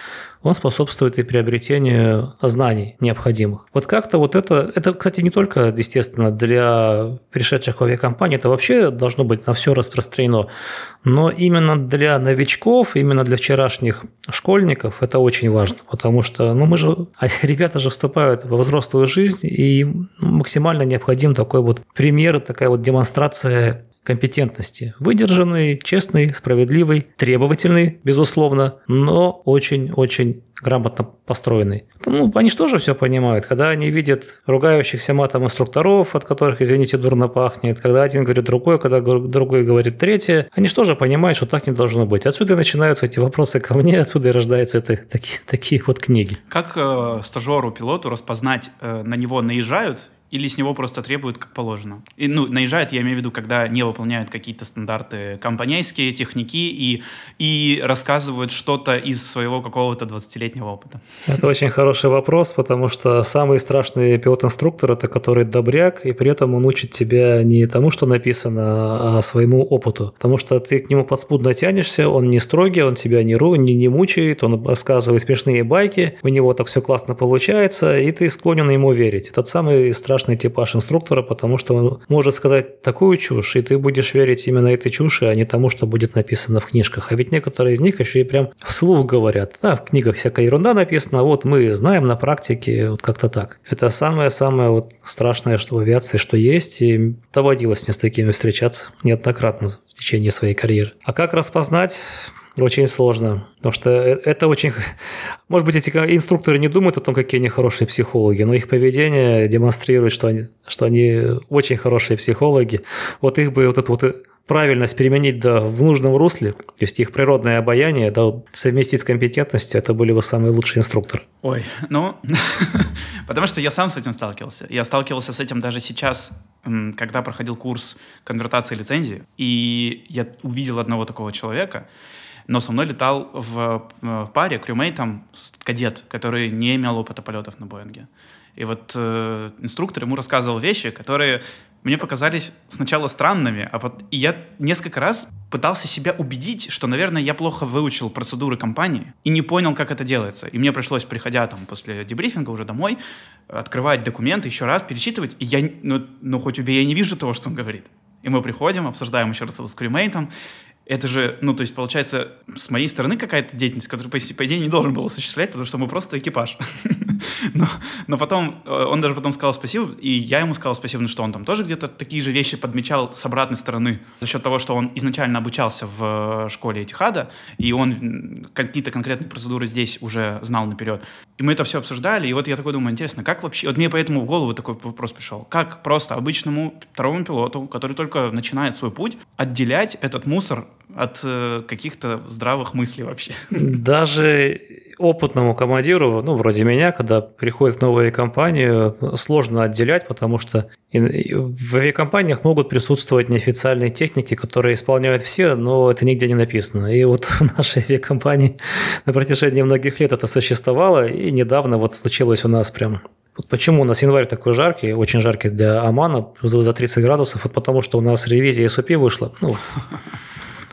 он способствует и приобретению знаний необходимых. Вот как-то вот это, это, кстати, не только, естественно, для пришедших в авиакомпании, это вообще должно быть на все распространено, но именно для новичков, именно для вчерашних школьников это очень важно, потому что, ну, мы же, а *laughs* ребята же вступают во взрослую жизнь, и максимально необходим такой вот пример, такая вот демонстрация компетентности. Выдержанный, честный, справедливый, требовательный, безусловно, но очень-очень грамотно построенный. Ну, они же тоже все понимают. Когда они видят ругающихся матом инструкторов, от которых, извините, дурно пахнет, когда один говорит другой, когда другой говорит третье, они же тоже понимают, что так не должно быть. Отсюда и начинаются эти вопросы ко мне, отсюда и рождаются это, такие, такие вот книги. Как э, стажеру, пилоту распознать, э, на него наезжают или с него просто требуют как положено. И, ну, наезжают, я имею в виду, когда не выполняют какие-то стандарты компанейские, техники и, и рассказывают что-то из своего какого-то 20-летнего опыта. Это очень хороший вопрос, потому что самый страшный пилот-инструктор – это который добряк, и при этом он учит тебя не тому, что написано, а своему опыту. Потому что ты к нему подспудно тянешься, он не строгий, он тебя не, ру, не, не мучает, он рассказывает смешные байки, у него так все классно получается, и ты склонен ему верить. Этот самый страшный страшный типаж инструктора, потому что он может сказать такую чушь, и ты будешь верить именно этой чуши, а не тому, что будет написано в книжках. А ведь некоторые из них еще и прям вслух говорят. Да, в книгах всякая ерунда написана, вот мы знаем на практике, вот как-то так. Это самое-самое вот страшное, что в авиации, что есть, и доводилось мне с такими встречаться неоднократно в течение своей карьеры. А как распознать? Очень сложно. Потому что э, это очень... Может быть, эти инструкторы не думают о том, какие они хорошие психологи, но их поведение демонстрирует, что они, что они очень хорошие психологи. Вот их бы вот эту вот правильность применить да, в нужном русле, то есть их природное обаяние, да, совместить с компетентностью, это были бы самые лучшие инструкторы. Ой, ну, *laughs* потому что я сам с этим сталкивался. Я сталкивался с этим даже сейчас, когда проходил курс конвертации лицензии, и я увидел одного такого человека, но со мной летал в, в паре крюмейтом кадет, который не имел опыта полетов на Боинге. И вот э, инструктор ему рассказывал вещи, которые мне показались сначала странными, а вот и я несколько раз пытался себя убедить, что, наверное, я плохо выучил процедуры компании и не понял, как это делается. И мне пришлось, приходя там после дебрифинга уже домой, открывать документы, еще раз перечитывать, и я, ну, ну хоть убей, я не вижу того, что он говорит. И мы приходим, обсуждаем еще раз это с кремейтом, это же, ну, то есть, получается, с моей стороны какая-то деятельность, которую, по, идее, не должен был осуществлять, потому что мы просто экипаж. *laughs* но, но потом, э, он даже потом сказал спасибо, и я ему сказал спасибо, ну, что он там тоже где-то такие же вещи подмечал с обратной стороны, за счет того, что он изначально обучался в школе Этихада, и он какие-то конкретные процедуры здесь уже знал наперед. И мы это все обсуждали, и вот я такой думаю, интересно, как вообще... Вот мне поэтому в голову такой вопрос пришел. Как просто обычному второму пилоту, который только начинает свой путь, отделять этот мусор от э, каких-то здравых мыслей вообще. Даже опытному командиру, ну, вроде меня, когда приходит в новую компанию, сложно отделять, потому что в авиакомпаниях могут присутствовать неофициальные техники, которые исполняют все, но это нигде не написано. И вот в нашей авиакомпании на протяжении многих лет это существовало, и недавно вот случилось у нас прям вот почему у нас январь такой жаркий, очень жаркий для Омана, за 30 градусов, вот потому что у нас ревизия SOP вышла. Ну,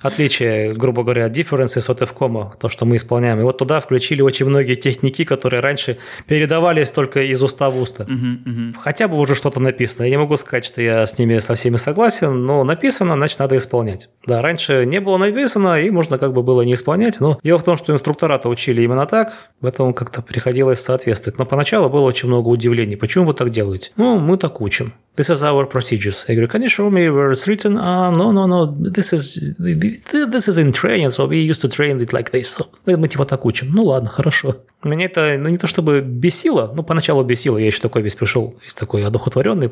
отличие, грубо говоря, differences от FCOM, то, что мы исполняем. И вот туда включили очень многие техники, которые раньше передавались только из уста в уста. Uh-huh, uh-huh. Хотя бы уже что-то написано. Я не могу сказать, что я с ними со всеми согласен, но написано, значит, надо исполнять. Да, раньше не было написано, и можно как бы было не исполнять, но дело в том, что инструктора-то учили именно так, в этом как-то приходилось соответствовать. Но поначалу было очень много удивлений. Почему вы так делаете? Ну, мы так учим. This is our procedures. Я говорю, can you show me where it's written? Uh, no, no, no, this is, this is in training, so we used to train it like this. Мы типа так учим. Ну ладно, хорошо. Меня это, ну не то чтобы бесило, ну поначалу бесило, я еще такой весь пришел, весь такой одухотворенный,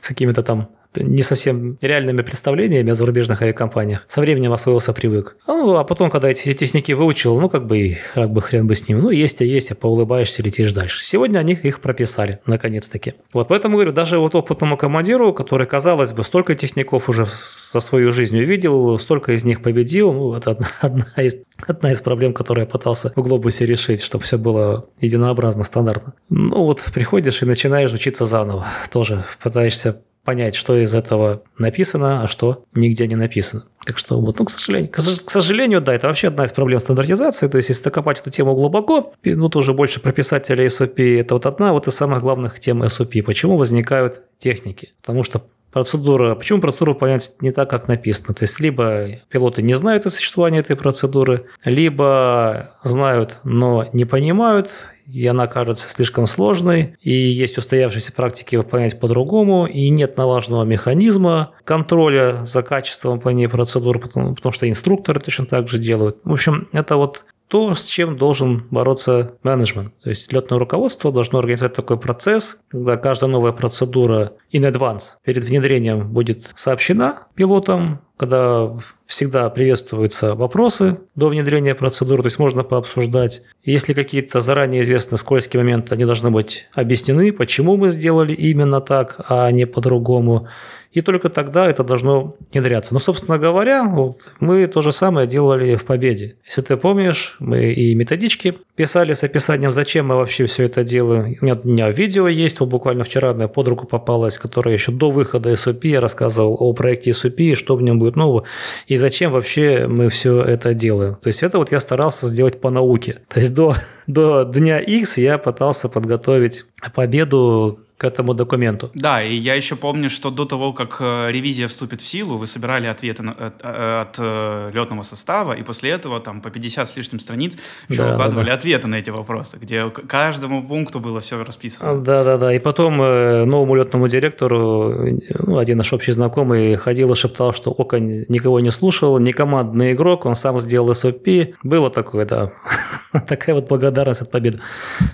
с какими-то там не совсем реальными представлениями о зарубежных авиакомпаниях. Со временем освоился, привык. Ну, а потом, когда эти техники выучил, ну, как бы, как бы хрен бы с ним. Ну, есть, а есть, а поулыбаешься, летишь дальше. Сегодня они их прописали, наконец-таки. Вот поэтому, говорю, даже вот опытному командиру, который, казалось бы, столько техников уже со свою жизнь увидел, столько из них победил, ну, это одна, *laughs* одна из Одна из проблем, которую я пытался в глобусе решить, чтобы все было единообразно, стандартно. Ну вот приходишь и начинаешь учиться заново. Тоже пытаешься понять, что из этого написано, а что нигде не написано. Так что вот, ну, к сожалению, к, сожалению, да, это вообще одна из проблем стандартизации. То есть, если копать эту тему глубоко, ну, тоже больше про писателя SOP, это вот одна вот из самых главных тем SOP. Почему возникают техники? Потому что процедура, почему процедуру понять не так, как написано? То есть, либо пилоты не знают о существовании этой процедуры, либо знают, но не понимают, и она кажется слишком сложной, и есть устоявшиеся практики выполнять по-другому, и нет налаженного механизма контроля за качеством по ней процедур, потому, потому что инструкторы точно так же делают. В общем, это вот то, с чем должен бороться менеджмент. То есть летное руководство должно организовать такой процесс, когда каждая новая процедура in advance перед внедрением будет сообщена пилотам, когда всегда приветствуются вопросы до внедрения процедуры, то есть можно пообсуждать. Если какие-то заранее известны скользкие моменты, они должны быть объяснены, почему мы сделали именно так, а не по-другому и только тогда это должно внедряться. Но, собственно говоря, вот, мы то же самое делали в «Победе». Если ты помнишь, мы и методички писали с описанием, зачем мы вообще все это делаем. У меня, у меня видео есть, вот буквально вчера одна под руку попалась, которая еще до выхода SOP я рассказывал о проекте SOP, что в нем будет нового, и зачем вообще мы все это делаем. То есть это вот я старался сделать по науке. То есть до, до дня X я пытался подготовить победу к этому документу. Да, и я еще помню, что до того, как э, ревизия вступит в силу, вы собирали ответы на, от, э, от э, летного состава, и после этого там по 50 с лишним страниц еще да, выкладывали да, да. ответы на эти вопросы, где каждому пункту было все расписано. Да-да-да, и потом новому летному директору ну, один наш общий знакомый ходил и шептал, что Оконь никого не слушал, не командный игрок, он сам сделал SOP. Было такое, да. *laughs* Такая вот благодарность от победы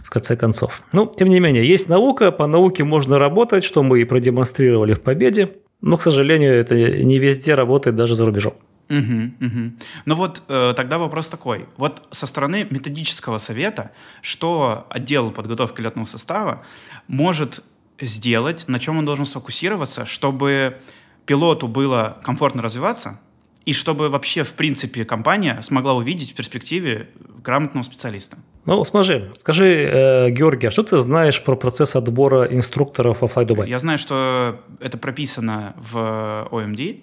в конце концов. Ну, тем не менее, есть наука, по науке можно работать, что мы и продемонстрировали в победе. Но, к сожалению, это не везде работает даже за рубежом. Угу, угу. Ну вот э, тогда вопрос такой. Вот со стороны методического совета, что отдел подготовки летного состава может сделать, на чем он должен сфокусироваться, чтобы пилоту было комфортно развиваться, и чтобы вообще, в принципе, компания смогла увидеть в перспективе грамотного специалиста. Ну, смотри, скажи, э, Георгий, а что ты знаешь про процесс отбора инструкторов во FlyDubai? Я знаю, что это прописано в OMD,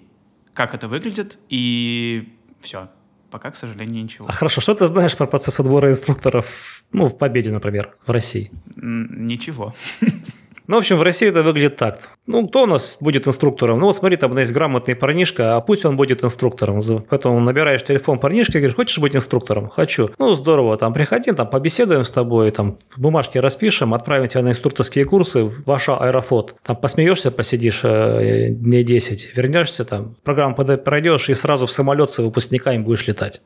как это выглядит, и все. Пока, к сожалению, ничего. А хорошо, что ты знаешь про процесс отбора инструкторов, ну, в Победе, например, в России? Ничего. *laughs* Ну, в общем, в России это выглядит так. Ну, кто у нас будет инструктором? Ну, вот смотри, там у нас есть грамотный парнишка, а пусть он будет инструктором. Поэтому набираешь телефон парнишки и говоришь, хочешь быть инструктором? Хочу. Ну, здорово, там приходи, там побеседуем с тобой, там бумажки распишем, отправим тебя на инструкторские курсы, ваша аэрофот. Там посмеешься, посидишь э, дней 10, вернешься там, программу пройдешь и сразу в самолет с выпускниками будешь летать.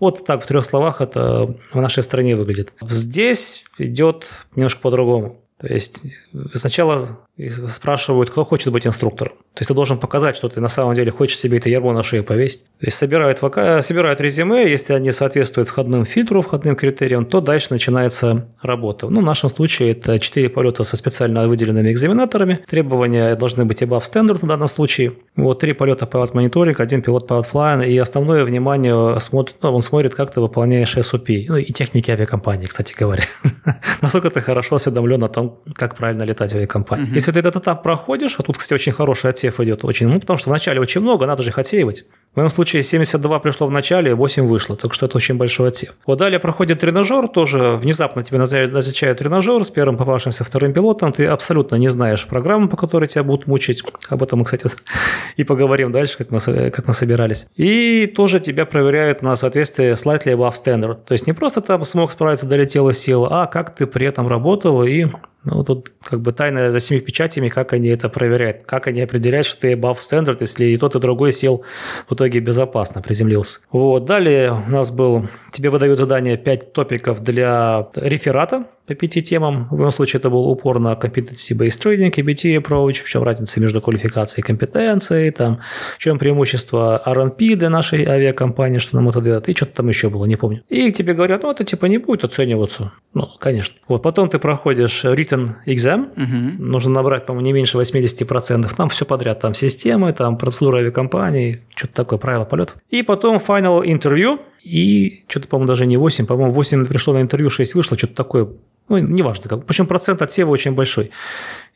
Вот так в трех словах это в нашей стране выглядит. Здесь идет немножко по-другому. То есть сначала спрашивают, кто хочет быть инструктором. То есть ты должен показать, что ты на самом деле хочешь себе это ярмо на шею повесить. То есть собирают, собирают резюме, если они соответствуют входным фильтру, входным критериям, то дальше начинается работа. Ну, в нашем случае это 4 полета со специально выделенными экзаменаторами. Требования должны быть above standard в данном случае. Вот три полета pilot мониторинг, один пилот pilot flying, и основное внимание смотрит, ну, он смотрит, как ты выполняешь SOP. Ну, и техники авиакомпании, кстати говоря. *laughs* Насколько ты хорошо осведомлен о том, как правильно летать в авиакомпании. Если ты этот этап проходишь, а тут, кстати, очень хороший отсев идет, очень, ну, потому что вначале очень много, надо же их отсеивать. В моем случае 72 пришло в начале, 8 вышло, так что это очень большой отсев. Вот далее проходит тренажер, тоже внезапно тебе назначают тренажер с первым попавшимся вторым пилотом, ты абсолютно не знаешь программу, по которой тебя будут мучить. Об этом мы, кстати, *laughs* и поговорим дальше, как мы, как мы собирались. И тоже тебя проверяют на соответствие slightly above standard. То есть не просто там смог справиться, долетел и сел, а как ты при этом работал и ну, тут как бы тайна за семи печатями, как они это проверяют, как они определяют, что ты above standard, если и тот, и другой сел в итоге безопасно, приземлился. Вот, далее у нас был, тебе выдают задание 5 топиков для реферата, по пяти темам. В моем случае это был упор на competency-based trading, KBT approach, в чем разница между квалификацией и компетенцией, там, в чем преимущество R&P для нашей авиакомпании, что нам это дает, и что-то там еще было, не помню. И тебе говорят, ну, это типа не будет оцениваться. Ну, конечно. Вот, потом ты проходишь written exam, угу. нужно набрать, по-моему, не меньше 80%, там все подряд, там системы, там процедура авиакомпании, что-то такое, правила полетов. И потом final interview, и что-то, по-моему, даже не 8, по-моему, 8 пришло на интервью, 6 вышло, что-то такое ну, неважно как. Причем процент отсева очень большой.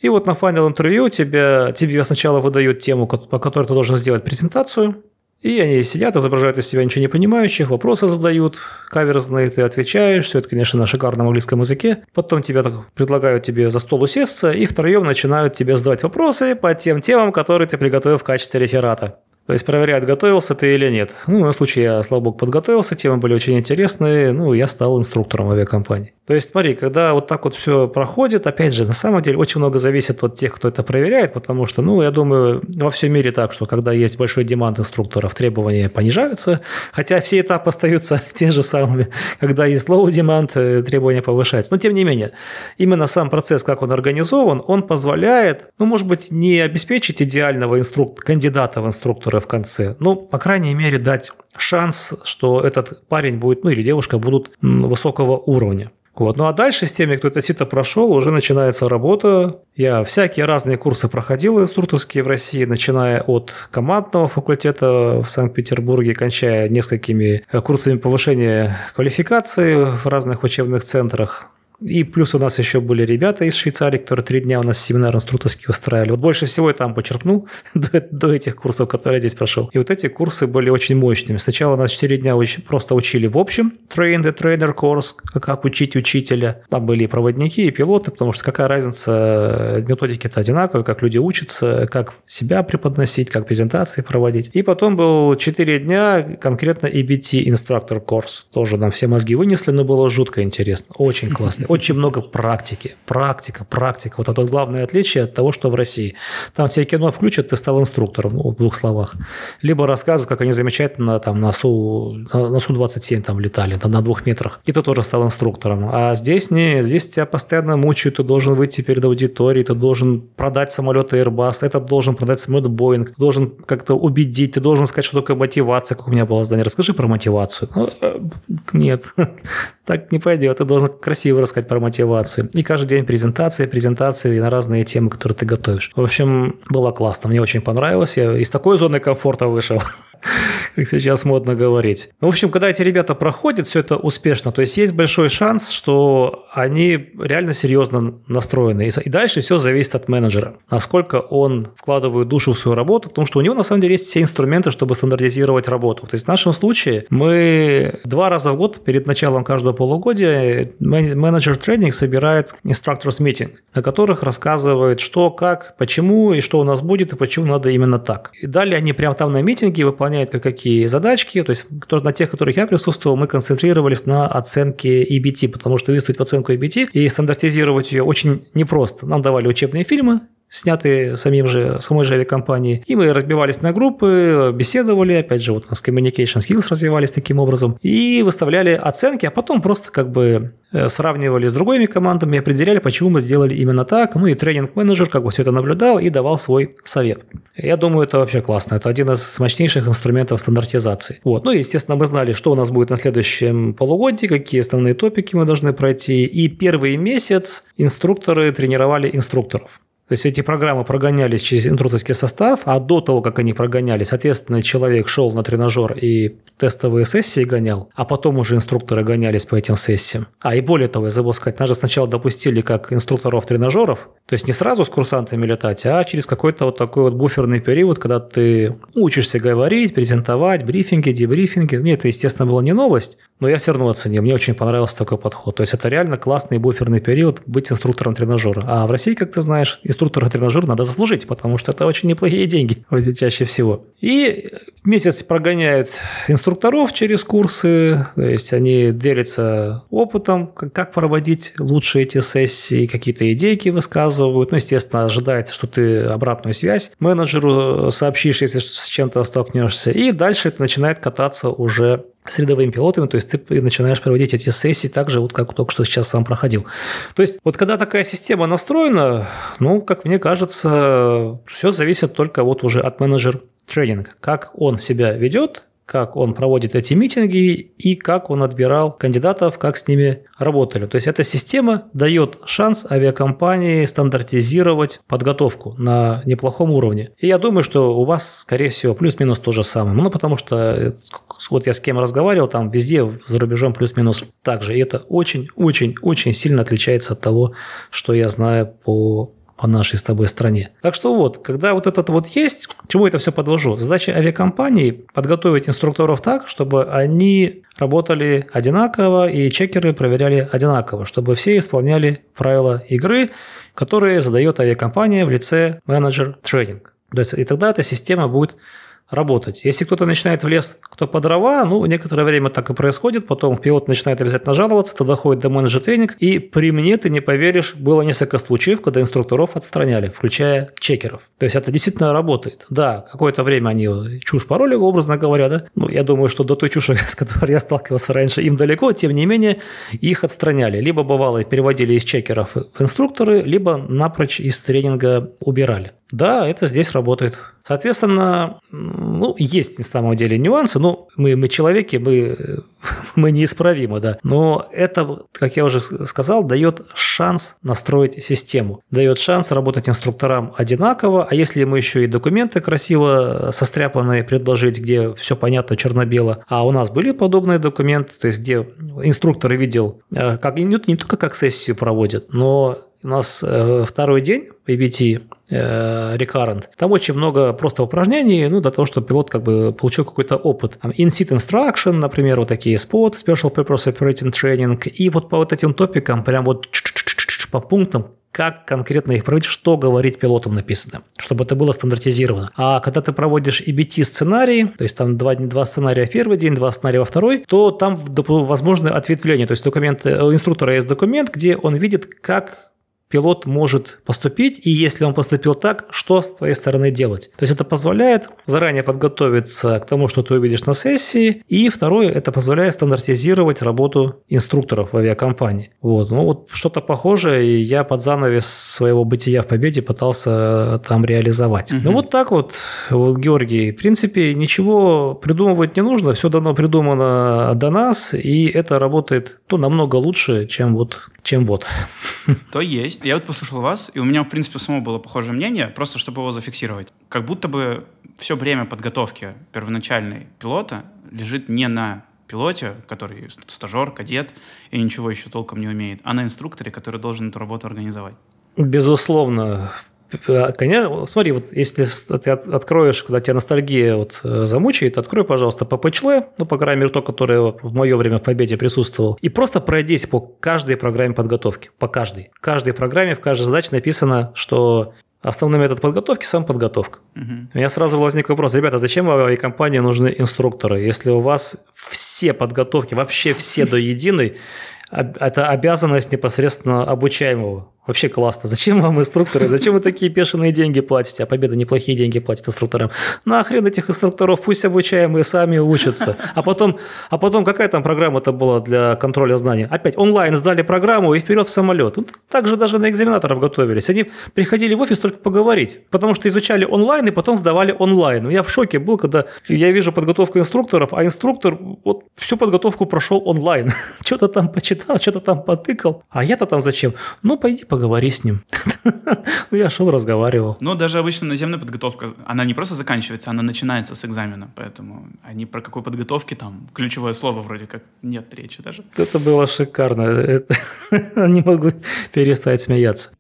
И вот на финал интервью тебе, тебе сначала выдают тему, по которой ты должен сделать презентацию, и они сидят, изображают из себя ничего не понимающих, вопросы задают, каверзные, ты отвечаешь, все это, конечно, на шикарном английском языке. Потом тебя так предлагают тебе за стол усесться, и втроем начинают тебе задавать вопросы по тем темам, которые ты приготовил в качестве реферата. То есть проверяют, готовился ты или нет. Ну, в моем случае я, слава богу, подготовился, темы были очень интересные, ну, я стал инструктором авиакомпании. То есть, смотри, когда вот так вот все проходит, опять же, на самом деле очень много зависит от тех, кто это проверяет, потому что, ну, я думаю, во всем мире так, что когда есть большой демант инструкторов, требования понижаются, хотя все этапы остаются *laughs* те же самыми. Когда есть low demand, э, требования повышаются. Но, тем не менее, именно сам процесс, как он организован, он позволяет, ну, может быть, не обеспечить идеального инструк... кандидата в инструктора в конце, но, по крайней мере, дать шанс, что этот парень будет, ну, или девушка будут высокого уровня. Вот. Ну а дальше с теми, кто это сито прошел, уже начинается работа. Я всякие разные курсы проходил инструкторские в России, начиная от командного факультета в Санкт-Петербурге, кончая несколькими курсами повышения квалификации в разных учебных центрах. И плюс у нас еще были ребята из Швейцарии, которые три дня у нас семинар инструкторский устраивали. Вот больше всего я там почерпнул *laughs* до, до этих курсов, которые я здесь прошел. И вот эти курсы были очень мощными. Сначала нас четыре дня уч- просто учили в общем, train the trainer course, как учить учителя. Там были и проводники, и пилоты, потому что какая разница, методики-то одинаковые, как люди учатся, как себя преподносить, как презентации проводить. И потом был четыре дня конкретно EBT инструктор курс. Тоже нам все мозги вынесли, но было жутко интересно, очень классно очень много практики. Практика, практика. Вот это главное отличие от того, что в России. Там тебе кино включат, ты стал инструктором, ну, в двух словах. Либо рассказывают, как они замечательно там на Су, на Су-27 там летали, там, на двух метрах. И ты тоже стал инструктором. А здесь не, здесь тебя постоянно мучают, ты должен выйти перед аудиторией, ты должен продать самолет Airbus, этот должен продать самолет Boeing, должен как-то убедить, ты должен сказать, что такое мотивация, как у меня было здание. Расскажи про мотивацию. Ну, э, нет, *laughs* так не пойдет. Ты должен красиво рассказать про мотивацию. И каждый день презентации, презентации на разные темы, которые ты готовишь. В общем, было классно. Мне очень понравилось. Я из такой зоны комфорта вышел *laughs* как сейчас модно говорить. В общем, когда эти ребята проходят все это успешно, то есть есть большой шанс, что они реально серьезно настроены. И дальше все зависит от менеджера. Насколько он вкладывает душу в свою работу, потому что у него на самом деле есть все инструменты, чтобы стандартизировать работу. То есть в нашем случае мы два раза в год перед началом каждого полугодия менеджер тренинг собирает instructors meeting, на которых рассказывает, что, как, почему и что у нас будет и почему надо именно так. И далее они прямо там на митинге выполняют какие задачки. То есть на тех, которых я присутствовал, мы концентрировались на оценке EBT, потому что выставить в оценку EBT и стандартизировать ее очень непросто. Нам давали учебные фильмы, снятые самим же, самой же авиакомпанией. И мы разбивались на группы, беседовали, опять же, вот у нас communication skills развивались таким образом, и выставляли оценки, а потом просто как бы э, сравнивали с другими командами, определяли, почему мы сделали именно так. Ну и тренинг-менеджер как бы все это наблюдал и давал свой совет. Я думаю, это вообще классно. Это один из мощнейших инструментов стандартизации. Вот. Ну и, естественно, мы знали, что у нас будет на следующем полугодии, какие основные топики мы должны пройти. И первый месяц инструкторы тренировали инструкторов. То есть эти программы прогонялись через инструкторский состав, а до того, как они прогонялись, соответственно, человек шел на тренажер и тестовые сессии гонял, а потом уже инструкторы гонялись по этим сессиям. А и более того, я забыл сказать, нас же сначала допустили как инструкторов тренажеров, то есть не сразу с курсантами летать, а через какой-то вот такой вот буферный период, когда ты учишься говорить, презентовать, брифинги, дебрифинги. Мне это, естественно, была не новость, но я все равно оценил. Мне очень понравился такой подход. То есть это реально классный буферный период быть инструктором тренажера. А в России, как ты знаешь, инструктора тренажера надо заслужить, потому что это очень неплохие деньги *laughs* чаще всего. И месяц прогоняют инструкторов через курсы, то есть они делятся опытом, как проводить лучше эти сессии, какие-то идейки высказывают. Ну, естественно, ожидается, что ты обратную связь менеджеру сообщишь, если с чем-то столкнешься. И дальше это начинает кататься уже с рядовыми пилотами, то есть ты начинаешь проводить эти сессии так же, вот как только что сейчас сам проходил. То есть вот когда такая система настроена, ну, как мне кажется, все зависит только вот уже от менеджер тренинг, как он себя ведет, как он проводит эти митинги и как он отбирал кандидатов, как с ними работали. То есть эта система дает шанс авиакомпании стандартизировать подготовку на неплохом уровне. И я думаю, что у вас, скорее всего, плюс-минус то же самое. Ну, потому что э, вот я с кем разговаривал, там везде за рубежом плюс-минус так же. И это очень-очень-очень сильно отличается от того, что я знаю по по нашей с тобой стране. Так что вот, когда вот этот вот есть, чему это все подвожу? Задача авиакомпании подготовить инструкторов так, чтобы они работали одинаково и чекеры проверяли одинаково, чтобы все исполняли правила игры, которые задает авиакомпания в лице менеджер тренинг. То есть, и тогда эта система будет работать. Если кто-то начинает в лес, кто по дрова, ну, некоторое время так и происходит, потом пилот начинает обязательно жаловаться, тогда ходит до менеджер тренинг, и при мне, ты не поверишь, было несколько случаев, когда инструкторов отстраняли, включая чекеров. То есть это действительно работает. Да, какое-то время они чушь пароли, образно говоря, да. Ну, я думаю, что до той чуши, *laughs* с которой я сталкивался раньше, им далеко, тем не менее, их отстраняли. Либо бывало переводили из чекеров в инструкторы, либо напрочь из тренинга убирали. Да, это здесь работает. Соответственно, ну, есть на самом деле нюансы, но мы, мы человеки, мы, *laughs* мы неисправимы, да. Но это, как я уже сказал, дает шанс настроить систему, дает шанс работать инструкторам одинаково, а если мы еще и документы красиво состряпанные предложить, где все понятно черно-бело, а у нас были подобные документы, то есть где инструктор видел, э, как, не, не только как сессию проводят, но у нас э, второй день PBT э, Recurrent. Там очень много просто упражнений, ну, для того, чтобы пилот как бы получил какой-то опыт. Там in-seat instruction, например, вот такие spot, special purpose operating training. И вот по вот этим топикам прям вот по пунктам как конкретно их проводить, что говорить пилотам написано, чтобы это было стандартизировано. А когда ты проводишь EBT-сценарий, то есть там два, два сценария в первый день, два сценария во второй, то там возможно ответвление. То есть документы, у инструктора есть документ, где он видит, как пилот может поступить, и если он поступил так, что с твоей стороны делать. То есть это позволяет заранее подготовиться к тому, что ты увидишь на сессии, и второе, это позволяет стандартизировать работу инструкторов в авиакомпании. Вот, ну вот что-то похожее я под занавес своего бытия в Победе пытался там реализовать. Угу. Ну вот так вот, вот, Георгий, в принципе, ничего придумывать не нужно, все давно придумано до нас, и это работает ну, намного лучше, чем вот, чем вот. *laughs* То есть. Я вот послушал вас, и у меня, в принципе, само было похожее мнение, просто чтобы его зафиксировать. Как будто бы все время подготовки первоначальной пилота лежит не на пилоте, который стажер, кадет и ничего еще толком не умеет, а на инструкторе, который должен эту работу организовать. Безусловно, конечно, смотри, вот если ты откроешь, когда тебя ностальгия вот э, замучает, открой, пожалуйста, PPCHL, ну, по крайней мере, то, которое в мое время в Победе присутствовал, и просто пройдись по каждой программе подготовки, по каждой. В каждой программе, в каждой задаче написано, что Основной метод подготовки – сам подготовка. Угу. У меня сразу возник вопрос, ребята, зачем в авиакомпании нужны инструкторы, если у вас все подготовки, вообще все до единой, это обязанность непосредственно обучаемого. Вообще классно. Зачем вам инструкторы? Зачем вы такие бешеные деньги платите? А Победа неплохие деньги платит инструкторам. Нахрен этих инструкторов, пусть обучаемые сами учатся. А потом, а потом какая там программа-то была для контроля знаний? Опять онлайн сдали программу и вперед в самолет. Ну, так же даже на экзаменаторов готовились. Они приходили в офис только поговорить, потому что изучали онлайн и потом сдавали онлайн. Я в шоке был, когда я вижу подготовку инструкторов, а инструктор вот всю подготовку прошел онлайн. *laughs* Что-то там почитал, что-то там потыкал. А я-то там зачем? Ну, пойди поговорить поговори с ним. *laughs* Я шел, разговаривал. Ну, даже обычно наземная подготовка, она не просто заканчивается, она начинается с экзамена, поэтому они про какой подготовке там, ключевое слово вроде как нет речи даже. Это было шикарно. *laughs* Не могу перестать смеяться.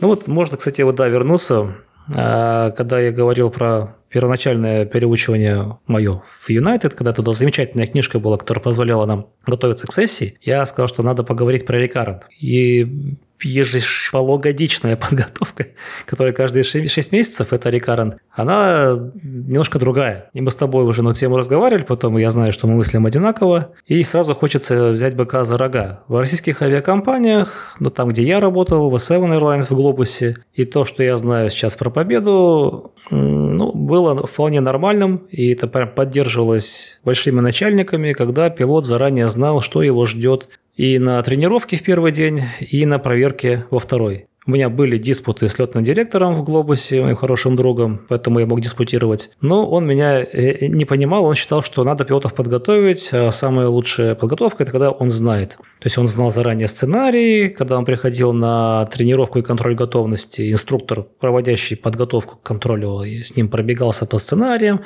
Ну вот можно, кстати, вот да, вернуться, а, когда я говорил про первоначальное переучивание мое в United, когда туда замечательная книжка была, которая позволяла нам готовиться к сессии, я сказал, что надо поговорить про рекаррент. И ежеполугодичная *laughs* подготовка, которая каждые 6 месяцев, это рекаррент, она немножко другая. И мы с тобой уже на тему разговаривали, потом я знаю, что мы мыслим одинаково, и сразу хочется взять быка за рога. В российских авиакомпаниях, ну там, где я работал, в Seven Airlines в Глобусе, и то, что я знаю сейчас про победу, ну, было вполне нормальным, и это прям поддерживалось большими начальниками, когда пилот заранее знал, что его ждет и на тренировке в первый день, и на проверке во второй. У меня были диспуты с летным директором в «Глобусе», моим хорошим другом, поэтому я мог диспутировать. Но он меня э, не понимал, он считал, что надо пилотов подготовить, а самая лучшая подготовка – это когда он знает. То есть он знал заранее сценарий, когда он приходил на тренировку и контроль готовности, инструктор, проводящий подготовку к контролю, с ним пробегался по сценариям,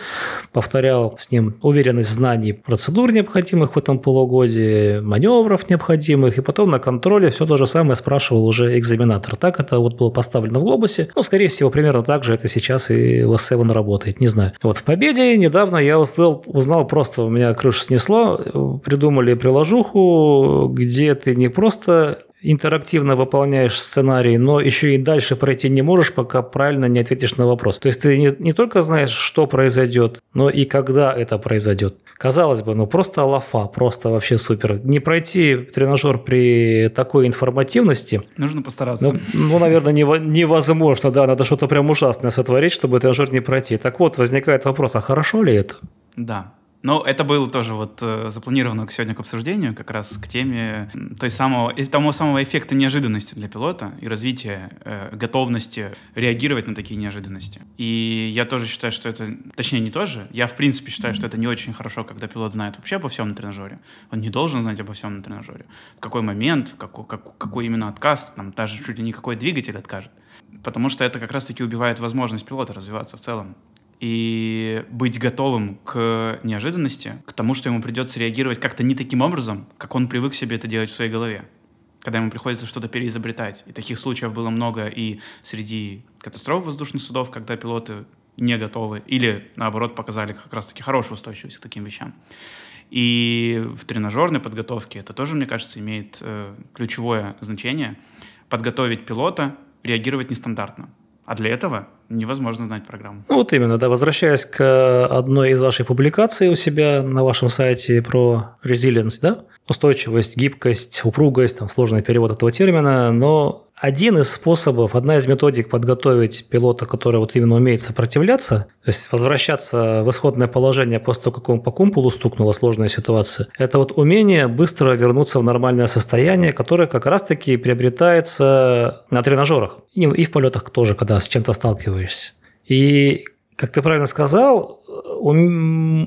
повторял с ним уверенность знаний процедур, необходимых в этом полугодии, маневров необходимых, и потом на контроле все то же самое спрашивал уже экзаменатор так это вот было поставлено в глобусе. Ну, скорее всего, примерно так же это сейчас и в S7 работает, не знаю. Вот в Победе недавно я узнал, узнал просто, у меня крышу снесло, придумали приложуху, где ты не просто интерактивно выполняешь сценарий, но еще и дальше пройти не можешь, пока правильно не ответишь на вопрос. То есть ты не, не только знаешь, что произойдет, но и когда это произойдет. Казалось бы, ну просто лафа, просто вообще супер. Не пройти тренажер при такой информативности... Нужно постараться. Ну, ну наверное, невозможно, да, надо что-то прям ужасное сотворить, чтобы тренажер не пройти. Так вот, возникает вопрос, а хорошо ли это? Да. Но это было тоже вот э, запланировано сегодня к обсуждению, как раз к теме той самого, того самого эффекта неожиданности для пилота и развития э, готовности реагировать на такие неожиданности. И я тоже считаю, что это, точнее не тоже, я в принципе считаю, что это не очень хорошо, когда пилот знает вообще обо всем на тренажере. Он не должен знать обо всем на тренажере. В какой момент, в какой, как, какой именно отказ, там даже чуть ли не какой двигатель откажет. Потому что это как раз-таки убивает возможность пилота развиваться в целом и быть готовым к неожиданности, к тому, что ему придется реагировать как-то не таким образом, как он привык себе это делать в своей голове когда ему приходится что-то переизобретать. И таких случаев было много и среди катастроф воздушных судов, когда пилоты не готовы, или наоборот показали как раз-таки хорошую устойчивость к таким вещам. И в тренажерной подготовке это тоже, мне кажется, имеет э, ключевое значение. Подготовить пилота, реагировать нестандартно. А для этого невозможно знать программу. Ну вот именно, да, возвращаясь к одной из вашей публикаций у себя на вашем сайте про resilience, да, устойчивость, гибкость, упругость, там сложный перевод этого термина, но один из способов, одна из методик подготовить пилота, который вот именно умеет сопротивляться, то есть возвращаться в исходное положение после того, как он по кумпулу стукнула сложная ситуация, это вот умение быстро вернуться в нормальное состояние, которое как раз-таки приобретается на тренажерах и в полетах тоже, когда с чем-то сталкиваешься. И, как ты правильно сказал,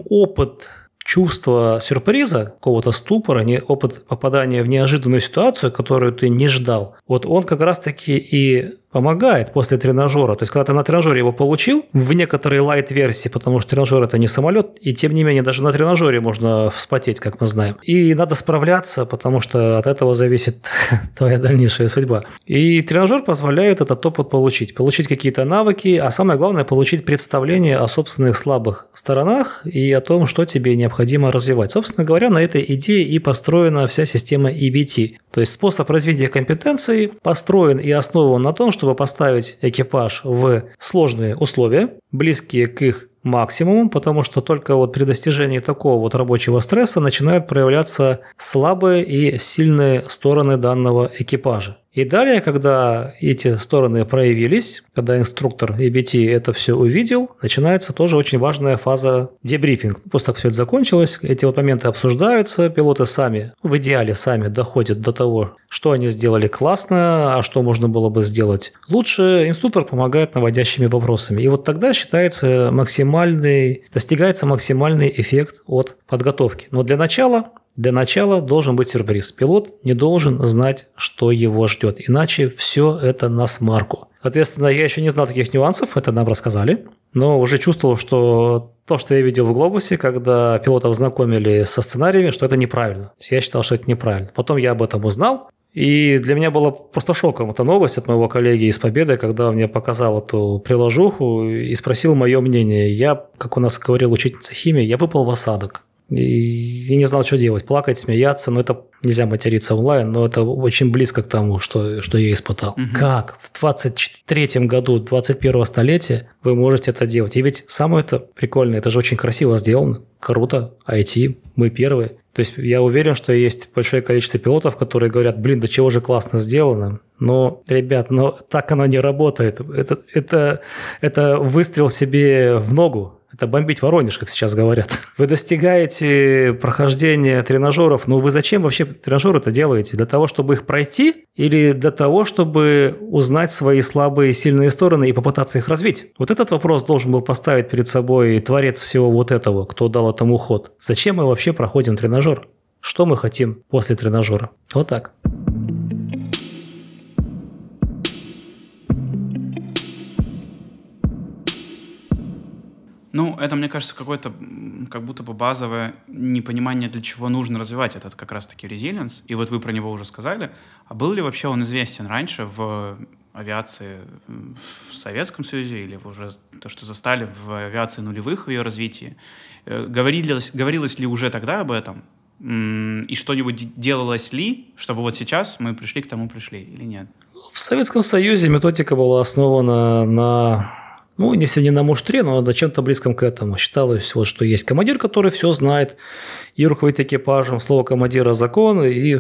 опыт чувство сюрприза, какого-то ступора, не, опыт попадания в неожиданную ситуацию, которую ты не ждал, вот он как раз-таки и помогает после тренажера. То есть, когда ты на тренажере его получил, в некоторой лайт-версии, потому что тренажер это не самолет, и тем не менее даже на тренажере можно вспотеть, как мы знаем. И надо справляться, потому что от этого зависит *laughs* твоя дальнейшая судьба. И тренажер позволяет этот опыт получить. Получить какие-то навыки, а самое главное, получить представление о собственных слабых сторонах и о том, что тебе необходимо развивать. Собственно говоря, на этой идее и построена вся система EBT. То есть способ развития компетенций построен и основан на том, чтобы поставить экипаж в сложные условия, близкие к их максимуму, потому что только вот при достижении такого вот рабочего стресса начинают проявляться слабые и сильные стороны данного экипажа. И далее, когда эти стороны проявились, когда инструктор EBT это все увидел, начинается тоже очень важная фаза дебрифинг. После того, как все это закончилось, эти вот моменты обсуждаются, пилоты сами, в идеале сами доходят до того, что они сделали классно, а что можно было бы сделать лучше. Инструктор помогает наводящими вопросами. И вот тогда считается максимальный, достигается максимальный эффект от подготовки. Но для начала для начала должен быть сюрприз. Пилот не должен знать, что его ждет, иначе все это на смарку. Соответственно, я еще не знал таких нюансов, это нам рассказали, но уже чувствовал, что то, что я видел в «Глобусе», когда пилотов знакомили со сценариями, что это неправильно. Я считал, что это неправильно. Потом я об этом узнал, и для меня было просто шоком эта новость от моего коллеги из Победы, когда он мне показал эту приложуху и спросил мое мнение. Я, как у нас говорил учительница химии, я выпал в осадок. И я не знал, что делать. Плакать, смеяться. Но это нельзя материться онлайн, но это очень близко к тому, что, что я испытал. Угу. Как в 23-м году 21-го столетия вы можете это делать? И ведь самое это прикольное, это же очень красиво сделано. Круто, IT, мы первые. То есть я уверен, что есть большое количество пилотов, которые говорят, блин, да чего же классно сделано. Но, ребят, но так оно не работает. Это, это, это выстрел себе в ногу. Это бомбить Воронеж, как сейчас говорят. *laughs* Вы достигаете прохождения тренажеров, но вы зачем вообще тренажеры это делаете? Для того, чтобы их пройти или для того, чтобы узнать свои слабые и сильные стороны и попытаться их развить? Вот этот вопрос должен был поставить перед собой творец всего вот этого, кто дал этому ход. Зачем мы вообще проходим тренажер? Что мы хотим после тренажера? Вот так. Ну, это, мне кажется, какое-то как будто бы базовое непонимание, для чего нужно развивать этот как раз-таки резилиенс. И вот вы про него уже сказали. А был ли вообще он известен раньше в авиации в Советском Союзе или уже то, что застали в авиации нулевых в ее развитии? Э, говорилось, говорилось ли уже тогда об этом? И что-нибудь делалось ли, чтобы вот сейчас мы пришли к тому пришли или нет? В Советском Союзе методика была основана на ну, если не на муштре, но на чем-то близком к этому. Считалось, вот, что есть командир, который все знает, и руководит экипажем, слово командира – закон, и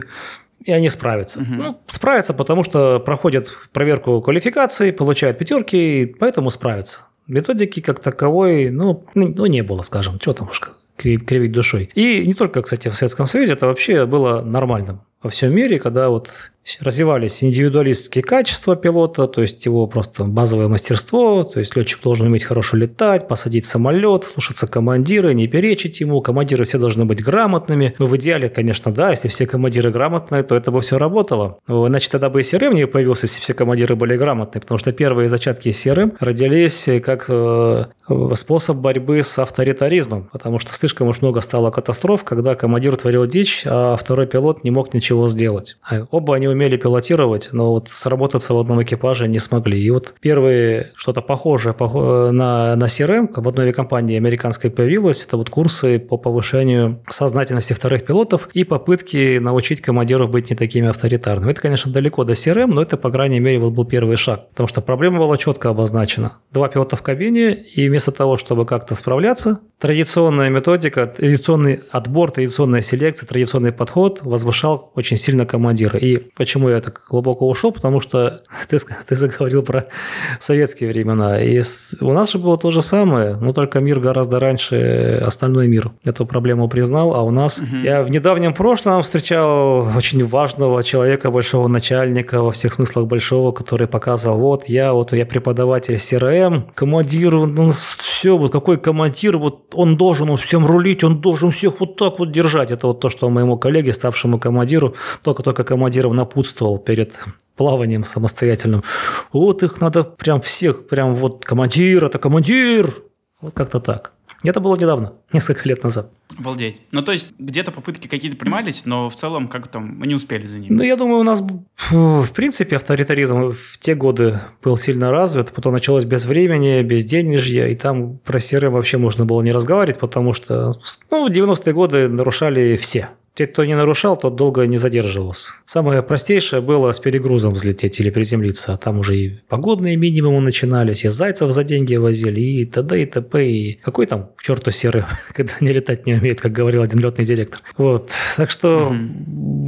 и они справятся. Угу. Ну, справятся, потому что проходят проверку квалификации, получают пятерки, поэтому справятся. Методики как таковой, ну, ну не было, скажем, что там уж кривить душой. И не только, кстати, в Советском Союзе, это вообще было нормальным во всем мире, когда вот развивались индивидуалистские качества пилота, то есть его просто базовое мастерство, то есть летчик должен уметь хорошо летать, посадить самолет, слушаться командира, не перечить ему, командиры все должны быть грамотными. Ну, в идеале, конечно, да, если все командиры грамотные, то это бы все работало. Значит, тогда бы и CRM не появился, если все командиры были грамотные, потому что первые зачатки CRM родились как э, способ борьбы с авторитаризмом, потому что слишком уж много стало катастроф, когда командир творил дичь, а второй пилот не мог ничего ничего сделать. А Оба они умели пилотировать, но вот сработаться в одном экипаже не смогли. И вот первые что-то похожее похо- на, на CRM в одной компании американской появилось, это вот курсы по повышению сознательности вторых пилотов и попытки научить командиров быть не такими авторитарными. Это, конечно, далеко до CRM, но это, по крайней мере, вот был первый шаг. Потому что проблема была четко обозначена. Два пилота в кабине, и вместо того, чтобы как-то справляться, традиционная методика, традиционный отбор, традиционная селекция, традиционный подход возвышал очень сильно командира. И почему я так глубоко ушел? Потому что *laughs* ты, ты заговорил про советские времена. И у нас же было то же самое, но только мир гораздо раньше остальной мир эту проблему признал, а у нас... Я в недавнем прошлом встречал очень важного человека, большого начальника, во всех смыслах большого, который показывал, вот я, вот я преподаватель CRM, командир, ну, все, вот какой командир, вот он должен он всем рулить, он должен всех вот так вот держать. Это вот то, что моему коллеге, ставшему командиру, только-только командиром напутствовал перед плаванием самостоятельным. Вот их надо прям всех, прям вот командир, это командир. Вот как-то так. Это было недавно, несколько лет назад. Обалдеть. Ну, то есть, где-то попытки какие-то принимались, но в целом, как там, мы не успели за ними. Ну, я думаю, у нас, в принципе, авторитаризм в те годы был сильно развит, потом началось без времени, без денежья, и там про CRM вообще можно было не разговаривать, потому что, ну, в 90-е годы нарушали все. Те, кто не нарушал, тот долго не задерживался. Самое простейшее было с перегрузом взлететь или приземлиться. а Там уже и погодные минимумы начинались, и зайцев за деньги возили, и т.д. и т.п. И какой там к черту серый, *laughs* когда они летать не умеют, как говорил один летный директор. Вот. Так что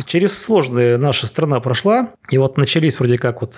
через сложные наша страна прошла, и вот начались вроде как вот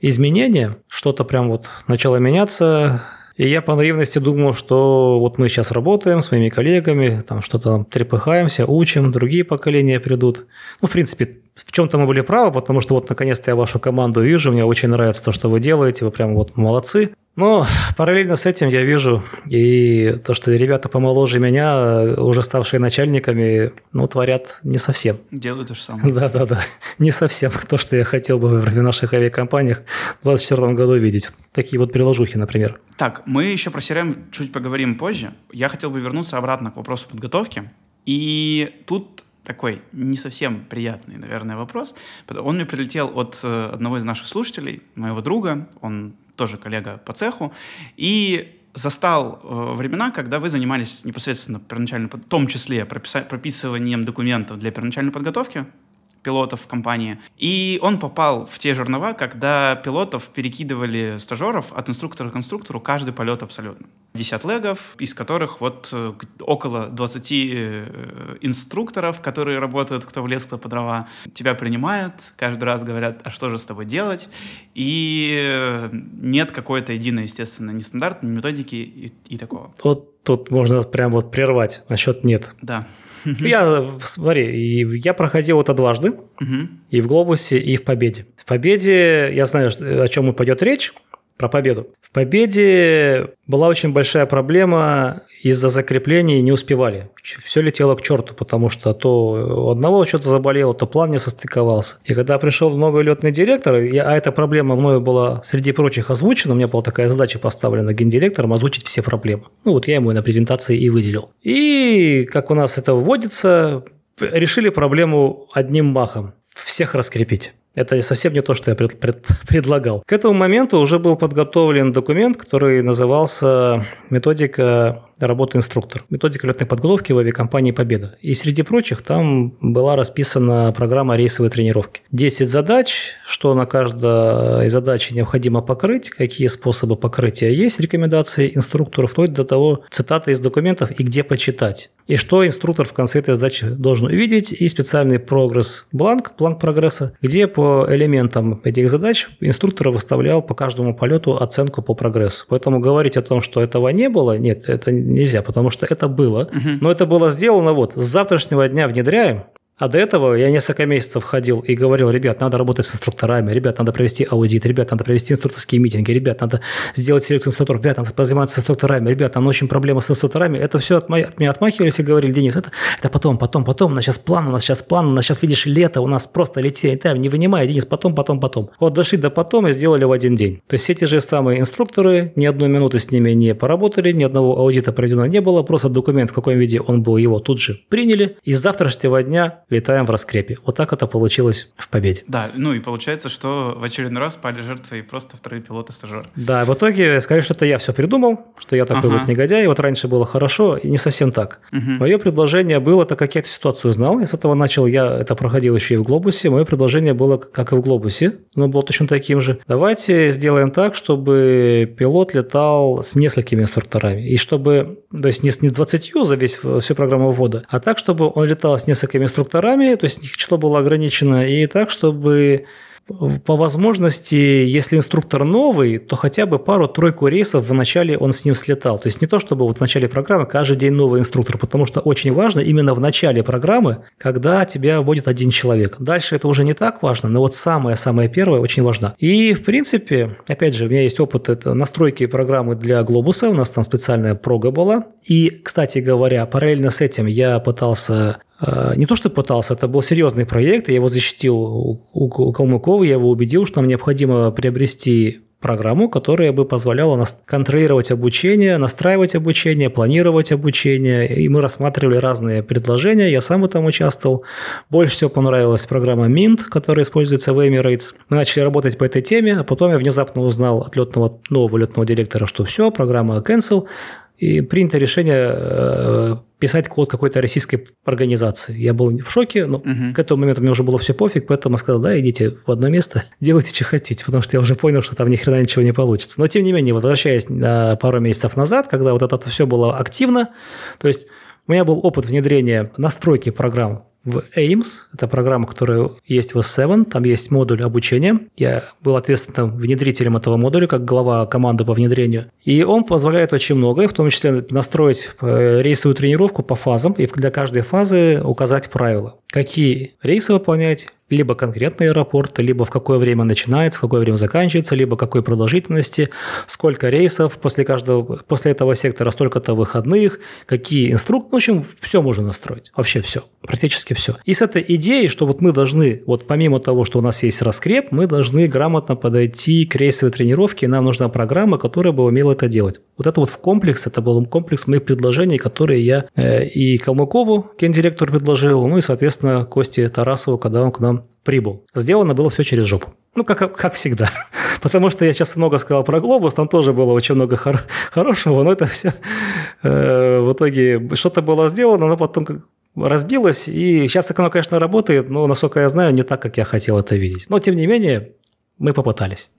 изменения, что-то прям вот начало меняться, и я по наивности думал, что вот мы сейчас работаем с моими коллегами, там что-то там трепыхаемся, учим, другие поколения придут. Ну, в принципе, в чем-то мы были правы, потому что вот наконец-то я вашу команду вижу, мне очень нравится то, что вы делаете, вы прям вот молодцы. Но параллельно с этим я вижу и то, что ребята помоложе меня, уже ставшие начальниками, ну, творят не совсем. Делают то же самое. Да-да-да, не совсем *laughs* то, что я хотел бы в наших авиакомпаниях в 2024 году видеть. Такие вот приложухи, например. Так, мы еще про CRM чуть поговорим позже. Я хотел бы вернуться обратно к вопросу подготовки. И тут такой не совсем приятный, наверное, вопрос. Он мне прилетел от э, одного из наших слушателей, моего друга, он тоже коллега по цеху, и застал э, времена, когда вы занимались непосредственно первоначально, в том числе прописыванием документов для первоначальной подготовки пилотов в компании. И он попал в те жернова, когда пилотов перекидывали стажеров от инструктора к инструктору каждый полет абсолютно. 50 легов, из которых вот э, около 20 э, инструкторов, которые работают, кто в лес, кто по дрова, тебя принимают, каждый раз говорят, а что же с тобой делать? И э, нет какой-то единой, естественно, ни стандарта, ни методики и, и такого. Вот тут можно прям вот прервать насчет нет. Да. Я, смотри, я проходил это дважды, и в «Глобусе», и в «Победе». В «Победе» я знаю, о чем и пойдет речь, про победу. В «Победе» была очень большая проблема из-за закреплений не успевали. Все летело к черту, потому что то у одного что-то заболело, то план не состыковался. И когда пришел новый летный директор, я- а эта проблема мною была среди прочих озвучена, у меня была такая задача поставлена гендиректором озвучить все проблемы. Ну вот я ему на презентации и выделил. И как у нас это вводится, решили проблему одним махом. Всех раскрепить. Это совсем не то, что я пред- пред- *laughs* предлагал. К этому моменту уже был подготовлен документ, который назывался «Методика работы инструктор». Методика летной подготовки в авиакомпании «Победа». И среди прочих там была расписана программа рейсовой тренировки. 10 задач, что на каждой задаче необходимо покрыть, какие способы покрытия есть, рекомендации инструкторов, вплоть до того, цитаты из документов и где почитать. И что инструктор в конце этой задачи должен увидеть, и специальный прогресс-бланк, бланк прогресса, где по элементам этих задач инструктор выставлял по каждому полету оценку по прогрессу. Поэтому говорить о том, что этого не было, нет, это нельзя, потому что это было. Но это было сделано вот, с завтрашнего дня внедряем, а до этого я несколько месяцев ходил и говорил, ребят, надо работать с инструкторами, ребят, надо провести аудит, ребят, надо провести инструкторские митинги, ребят, надо сделать селекцию инструкторов, ребят, надо позаниматься с инструкторами, ребят, нам очень проблема с инструкторами. Это все от, моя- от меня отмахивались и говорили, Денис, это, это потом, потом, потом, у нас сейчас план, у нас сейчас план, у нас сейчас, видишь, лето, у нас просто летит, да, не вынимай, Денис, потом, потом, потом. Вот дошли до потом и сделали в один день. То есть все те же самые инструкторы, ни одной минуты с ними не поработали, ни одного аудита проведено не было, просто документ, в каком виде он был, его тут же приняли, и с завтрашнего дня летаем в раскрепе. Вот так это получилось в победе. Да, ну и получается, что в очередной раз пали жертвой просто вторые пилоты-стажеры. Да, в итоге сказали, что это я все придумал, что я такой Ага. вот негодяй, вот раньше было хорошо, и не совсем так. Мгм. Мое предложение было, так как я эту ситуацию знал, я с этого начал, я это проходил еще и в Глобусе, мое предложение было, как и в Глобусе, но было точно таким же. Давайте сделаем так, чтобы пилот летал с несколькими инструкторами, и чтобы, то есть не с, не с 20 за весь, всю программу ввода, а так, чтобы он летал с несколькими инструкторами, то есть их число было ограничено, и так, чтобы по возможности, если инструктор новый, то хотя бы пару-тройку рейсов в начале он с ним слетал. То есть не то, чтобы вот в начале программы каждый день новый инструктор, потому что очень важно именно в начале программы, когда тебя вводит один человек. Дальше это уже не так важно, но вот самое-самое первое очень важно. И, в принципе, опять же, у меня есть опыт это настройки программы для Глобуса, у нас там специальная прога была. И, кстати говоря, параллельно с этим я пытался не то, что пытался, это был серьезный проект, я его защитил у, у Калмыкова, я его убедил, что нам необходимо приобрести программу, которая бы позволяла нас контролировать обучение, настраивать обучение, планировать обучение. И мы рассматривали разные предложения. Я сам в этом участвовал. Больше всего понравилась программа Mint, которая используется в Emirates. Мы начали работать по этой теме, а потом я внезапно узнал от летного, нового летного директора, что все, программа cancel. И принято решение э, писать код какой-то российской организации. Я был в шоке, но Мгм. к этому моменту мне уже было все пофиг, поэтому я сказал, да, идите в одно место, *laughs* делайте, что хотите, потому что я уже понял, что там ни хрена ничего не получится. Но тем не менее, возвращаясь на пару месяцев назад, когда вот это все было активно, то есть у меня был опыт внедрения настройки программ в AIMS. Это программа, которая есть в S7. Там есть модуль обучения. Я был ответственным внедрителем этого модуля, как глава команды по внедрению. И он позволяет очень многое, в том числе настроить э, рейсовую тренировку по фазам и для каждой фазы указать правила. Какие рейсы выполнять, либо конкретный аэропорт, либо в какое время начинается, в какое время заканчивается, либо какой продолжительности, сколько рейсов после каждого, после этого сектора, столько-то выходных, какие инструкции, в общем, все можно настроить, вообще все, практически все. И с этой идеей, что вот мы должны, вот помимо того, что у нас есть раскреп, мы должны грамотно подойти к рейсовой тренировке, нам нужна программа, которая бы умела это делать. Вот это вот в комплекс, это был комплекс моих предложений, которые я э, и Калмыкову, гендиректору, предложил, ну и, соответственно, Косте Тарасову, когда он к нам прибыл. Сделано было все через жопу. Ну, как, как всегда. *laughs* Потому что я сейчас много сказал про глобус, там тоже было очень много хор- хорошего, но это все э, в итоге что-то было сделано, но потом как разбилось, и сейчас так оно, конечно, работает, но, насколько я знаю, не так, как я хотел это видеть. Но, тем не менее, мы попытались.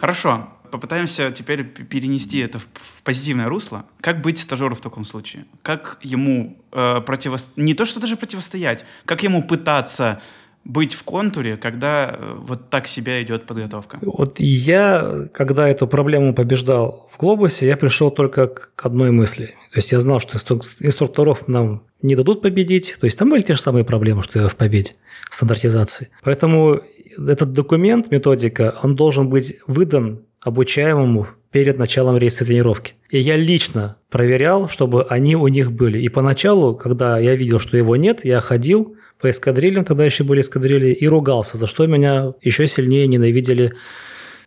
Хорошо. Попытаемся теперь перенести это в позитивное русло. Как быть стажеру в таком случае? Как ему э, противостоять? Не то, что даже противостоять, как ему пытаться быть в контуре, когда э, вот так себя идет подготовка? Вот я, когда эту проблему побеждал в глобусе, я пришел только к одной мысли. То есть я знал, что инстру- инструкторов нам не дадут победить. То есть там были те же самые проблемы, что и в победе, в стандартизации. Поэтому этот документ, методика, он должен быть выдан обучаемому перед началом рейса тренировки. И я лично проверял, чтобы они у них были. И поначалу, когда я видел, что его нет, я ходил по эскадрильям, тогда еще были эскадрильи, и ругался, за что меня еще сильнее ненавидели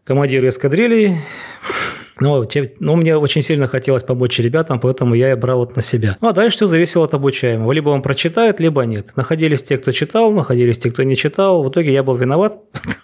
командиры эскадрилей. Но, те- но мне очень сильно хотелось помочь ребятам, поэтому я и брал это на себя. Ну, а дальше все зависело от обучаемого. Либо он прочитает, либо нет. Находились те, кто читал, находились те, кто не читал. В итоге я был виноват.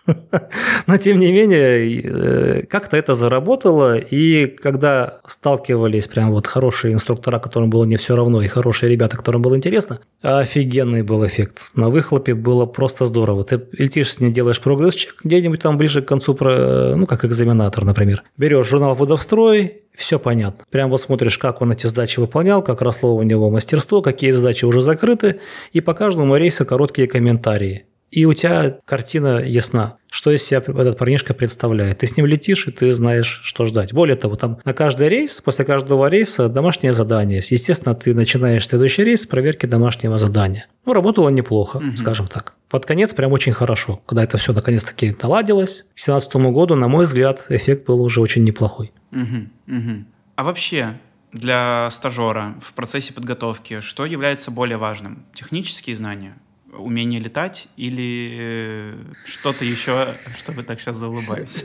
*laughs* Но, тем не менее, э, как-то это заработало. И когда сталкивались прям вот хорошие инструктора, которым было не все равно, и хорошие ребята, которым было интересно, офигенный был эффект. На выхлопе было просто здорово. Ты летишь с ней, делаешь прогресс-чек где-нибудь там ближе к концу, про- ну, как экзаменатор, например. Берешь журнал водовстрой, все понятно. Прям вот смотришь, как он эти задачи выполнял, как росло у него мастерство, какие задачи уже закрыты, и по каждому рейсу короткие комментарии. И у тебя картина ясна, что из себя этот парнишка представляет. Ты с ним летишь, и ты знаешь, что ждать. Более того, там на каждый рейс, после каждого рейса домашнее задание. Естественно, ты начинаешь следующий рейс с проверки домашнего задания. Ну, работало неплохо, Мгм. скажем так. Под конец прям очень хорошо. Когда это все наконец-таки наладилось, к 2017 году, на мой взгляд, эффект был уже очень неплохой. Мгм, мгм. А вообще для стажера в процессе подготовки что является более важным? Технические знания, умение летать или э, что-то еще, что вы так сейчас заулыбаетесь?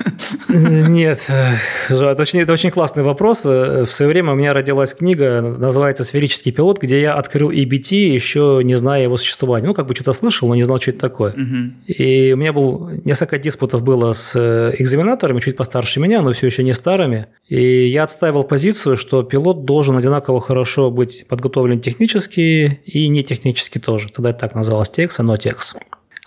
Нет, э, это очень, это очень классный вопрос. Э, в свое время у меня родилась книга, называется «Сферический пилот», где я открыл EBT, еще не зная его существования. Ну, как бы что-то слышал, но не знал, что это такое. И у меня был несколько диспутов было с экзаменаторами, чуть постарше меня, но все еще не старыми. И я отстаивал позицию, что пилот должен одинаково хорошо быть подготовлен технически и не технически тоже. Тогда это так называлось но текст.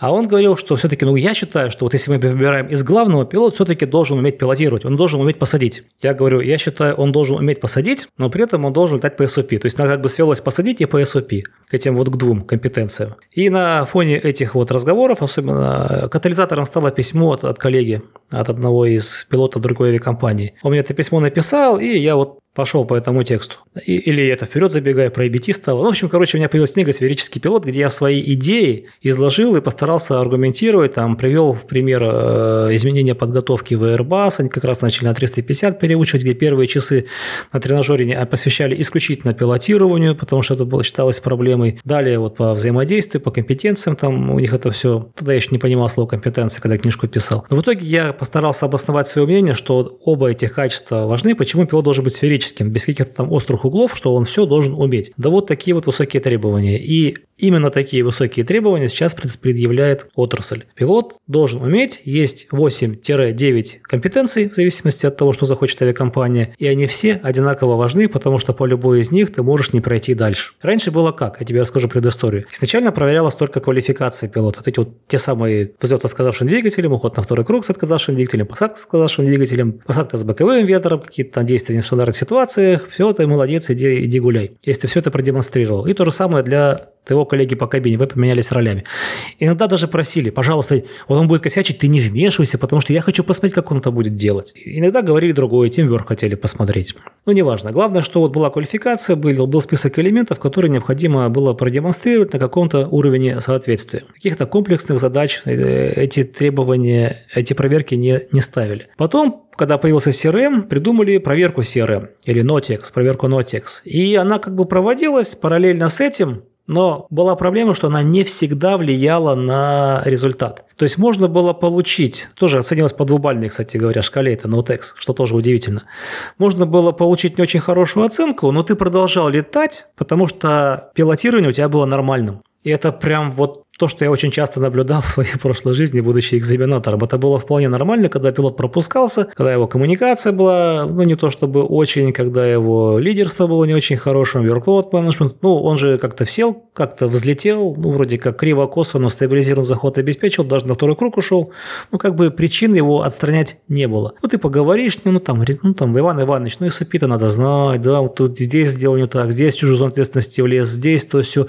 А он говорил, что все-таки, ну, я считаю, что вот если мы выбираем из главного, пилот все-таки должен уметь пилотировать, он должен уметь посадить. Я говорю, я считаю, он должен уметь посадить, но при этом он должен летать по SOP. То есть, надо как бы свелось посадить и по SOP, к этим вот к двум компетенциям. И на фоне этих вот разговоров, особенно катализатором стало письмо от, от коллеги, от одного из пилотов другой авиакомпании. Он мне это письмо написал, и я вот пошел по этому тексту. И, или это вперед забегая, про EBT стало. Ну, в общем, короче, у меня появилась книга «Сферический пилот», где я свои идеи изложил и постарался аргументировать, там, привел пример э, изменения подготовки в Airbus, они как раз начали на 350 переучивать, где первые часы на тренажере посвящали исключительно пилотированию, потому что это было, считалось проблемой. Далее вот по взаимодействию, по компетенциям, там у них это все, тогда я еще не понимал слово компетенции, когда книжку писал. Но в итоге я постарался обосновать свое мнение, что оба этих качества важны, почему пилот должен быть сферическим человеческим, без каких-то там острых углов, что он все должен уметь. Да вот такие вот высокие требования. И именно такие высокие требования сейчас предъявляет отрасль. Пилот должен уметь, есть 8-9 компетенций, в зависимости от того, что захочет авиакомпания, и они все одинаково важны, потому что по любой из них ты можешь не пройти дальше. Раньше было как? Я тебе расскажу предысторию. Изначально проверялась только квалификация пилота. Эти вот те самые взлет с отказавшим двигателем, уход на второй круг с отказавшим двигателем, посадка с отказавшим двигателем, посадка с боковым ветром, какие-то там действия в нестандартных ситуациях. Все, ты молодец, иди, иди гуляй. Если ты все это продемонстрировал. И то же самое для твоего коллеги по кабине, вы поменялись ролями. Иногда даже просили, пожалуйста, вот он будет косячить, ты не вмешивайся, потому что я хочу посмотреть, как он это будет делать. Иногда говорили другое, тем вверх хотели посмотреть. Ну, неважно. Главное, что вот была квалификация, был, был список элементов, которые необходимо было продемонстрировать на каком-то уровне соответствия. Каких-то комплексных задач э, эти требования, эти проверки не, не ставили. Потом когда появился CRM, придумали проверку CRM или Notex, проверку Notex. И она как бы проводилась параллельно с этим, но была проблема, что она не всегда влияла на результат. То есть можно было получить, тоже оценилось по двубальной, кстати говоря, шкале, это Notex, что тоже удивительно. Можно было получить не очень хорошую оценку, но ты продолжал летать, потому что пилотирование у тебя было нормальным. И это прям вот то, что я очень часто наблюдал *laughs* в своей прошлой жизни, будучи экзаменатором. Это было вполне нормально, когда пилот пропускался, когда его коммуникация была, ну, не то чтобы очень, когда его лидерство было не очень хорошим, workload management, ну, он же как-то всел, как-то взлетел, ну, вроде как криво-косо, но стабилизированный заход обеспечил, даже на второй круг ушел. Ну, как бы причин его отстранять не было. Ну, ты поговоришь с ним, ну, там, ну, там, Иван Иванович, ну, и сопи надо знать, да, вот тут здесь сделал не так, здесь чужую зону ответственности влез, здесь то все.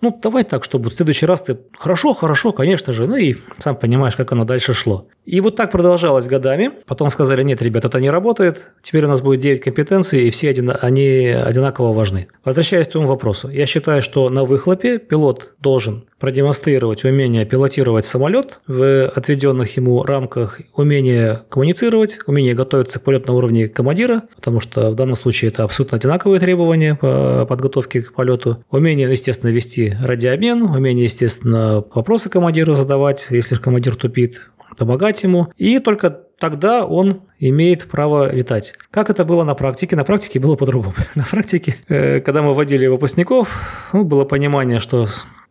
Ну, давай так, чтобы в следующий раз ты Хорошо, хорошо, конечно же. Ну и сам понимаешь, как оно дальше шло. И вот так продолжалось годами. Потом сказали, нет, ребят, это не работает. Теперь у нас будет 9 компетенций, и все один, они одинаково важны. Возвращаясь к твоему вопросу. Я считаю, что на выхлопе пилот должен продемонстрировать умение пилотировать самолет в отведенных ему рамках, умение коммуницировать, умение готовиться к полету на уровне командира, потому что в данном случае это абсолютно одинаковые требования по подготовке к полету, умение, естественно, вести радиообмен, умение, естественно, вопросы командиру задавать, если командир тупит, помогать ему, и только тогда он имеет право летать. Как это было на практике? На практике было по-другому. *laughs* На практике, э, когда мы вводили выпускников, ну, было понимание, что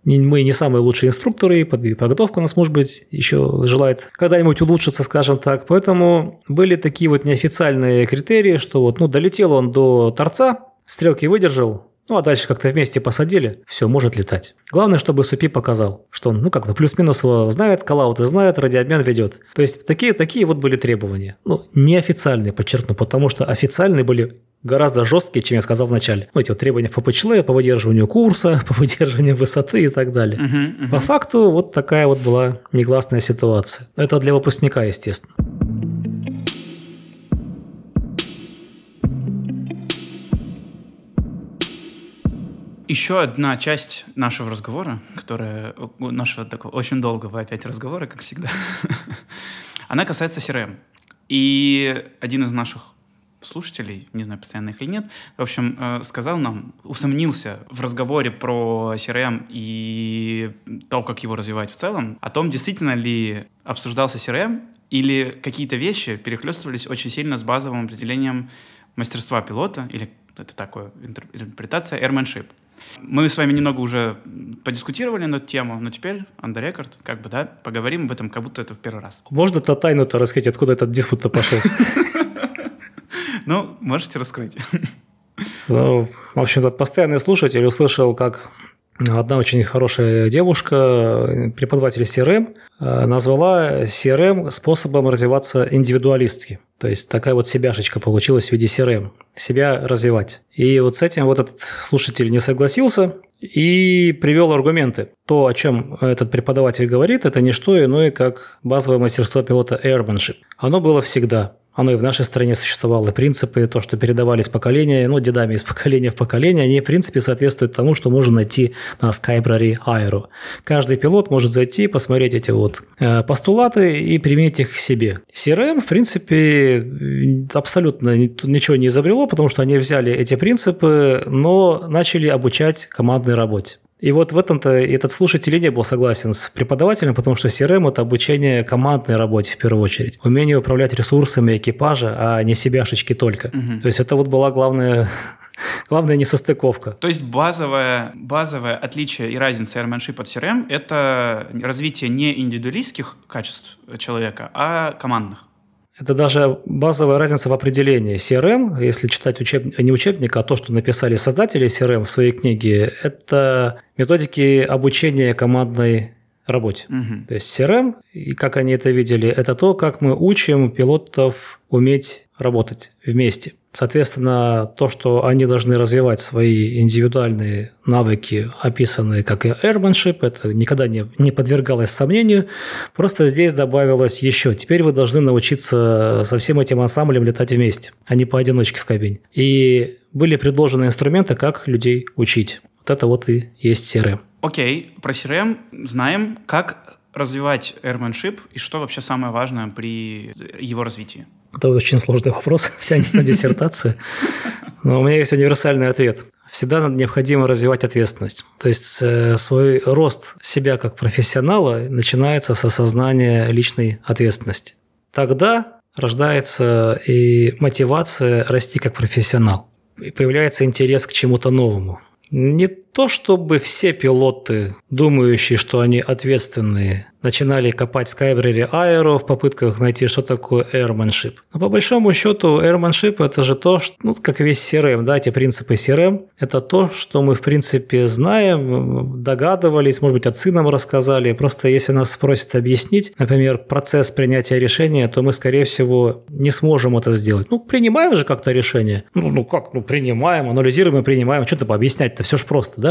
мы не самые лучшие инструкторы, подготовка у нас, может быть, еще желает когда-нибудь улучшиться, скажем так. Поэтому были такие вот неофициальные критерии, что вот, ну, долетел он до торца, стрелки выдержал, ну, а дальше как-то вместе посадили, все, может летать. Главное, чтобы Супи показал, что он, ну, как-то плюс-минус знает, коллауты знает, радиообмен ведет. То есть, такие, такие вот были требования. Ну, неофициальные, подчеркну, потому что официальные были гораздо жесткие, чем я сказал в начале. Ну, эти вот требования по ПЧЛ, по выдерживанию курса, *laughs* по выдерживанию высоты и так далее. Uh-huh, uh-huh. По факту вот такая вот была негласная ситуация. Это для выпускника, естественно. Еще одна часть нашего разговора, которая нашего такого очень долгого опять разговора, как всегда, *laughs* она касается CRM. И один из наших слушателей, не знаю, постоянно их или нет, в общем, э, сказал нам, усомнился в разговоре про CRM и то, как его развивать в целом, о том, действительно ли обсуждался CRM или какие-то вещи перехлестывались очень сильно с базовым определением мастерства пилота, или это такое интерпретация airmanship. Мы с вами немного уже подискутировали на эту тему, но теперь on the record, как бы, да, поговорим об этом, как будто это в первый раз. Можно-то тайну-то рассказать, откуда этот диспут-то пошел? *laughs* Ну, можете раскрыть. *laughs* Ну, в общем-то, постоянный слушатель услышал, как одна очень хорошая девушка, преподаватель CRM, э, назвала CRM способом развиваться индивидуалистски. То есть такая вот себяшечка получилась в виде CRM. Себя развивать. И вот с этим вот этот слушатель не согласился и привел аргументы. То, о чем этот преподаватель говорит, это не что иное, как базовое мастерство пилота airmanship. Оно было всегда. Оно и в нашей стране существовало. Принципы, то, что передавались поколения, ну, дедами из *laughs* поколения в поколение, они, в принципе, соответствуют тому, что можно найти на Skybrary Aero. Каждый пилот может зайти, посмотреть эти вот э, постулаты и применить их к себе. CRM, в принципе, абсолютно ничего не изобрело, потому что они взяли эти принципы, но начали обучать командной работе. И вот в этом-то этот слушатель и не был согласен с преподавателем, потому что CRM – это обучение командной работе в первую очередь. Умение управлять ресурсами экипажа, а не себяшечки только. Угу. То есть это вот была главная *laughs* главная несостыковка. То есть базовое, базовое отличие и разница airmanship от CRM – это развитие не индивидуалистских качеств человека, а командных. Это даже базовая разница в определении. CRM, если читать учеб... не учебник, а то, что написали создатели CRM в своей книге, это методики обучения командной работе. Угу. То есть CRM, и как они это видели, это то, как мы учим пилотов уметь работать вместе. Соответственно, то, что они должны развивать свои индивидуальные навыки, описанные как и airmanship, это никогда не, не подвергалось сомнению. Просто здесь добавилось еще. Теперь вы должны научиться со всем этим ансамблем летать вместе, а не поодиночке в кабине. И были предложены инструменты, как людей учить. Вот это вот и есть CRM. Окей, про CRM знаем. Как развивать airmanship и что вообще самое важное при его развитии? Это очень сложный вопрос, *laughs* вся на диссертацию. Но у меня есть универсальный ответ. Всегда необходимо развивать ответственность. То есть э, свой рост себя как профессионала начинается с осознания личной ответственности. Тогда рождается и мотивация расти как профессионал. И появляется интерес к чему-то новому. Не то, чтобы все пилоты, думающие, что они ответственные, начинали копать Skybrary Aero в попытках найти, что такое airmanship. Но по большому счету airmanship это же то, что, ну, как весь CRM, да, эти принципы CRM, это то, что мы в принципе знаем, догадывались, может быть, отцы нам рассказали. Просто если нас спросят объяснить, например, процесс принятия решения, то мы, скорее всего, не сможем это сделать. Ну, принимаем же как-то решение. Ну, ну как, ну, принимаем, анализируем и принимаем. Что-то пообъяснять-то, все же просто, да?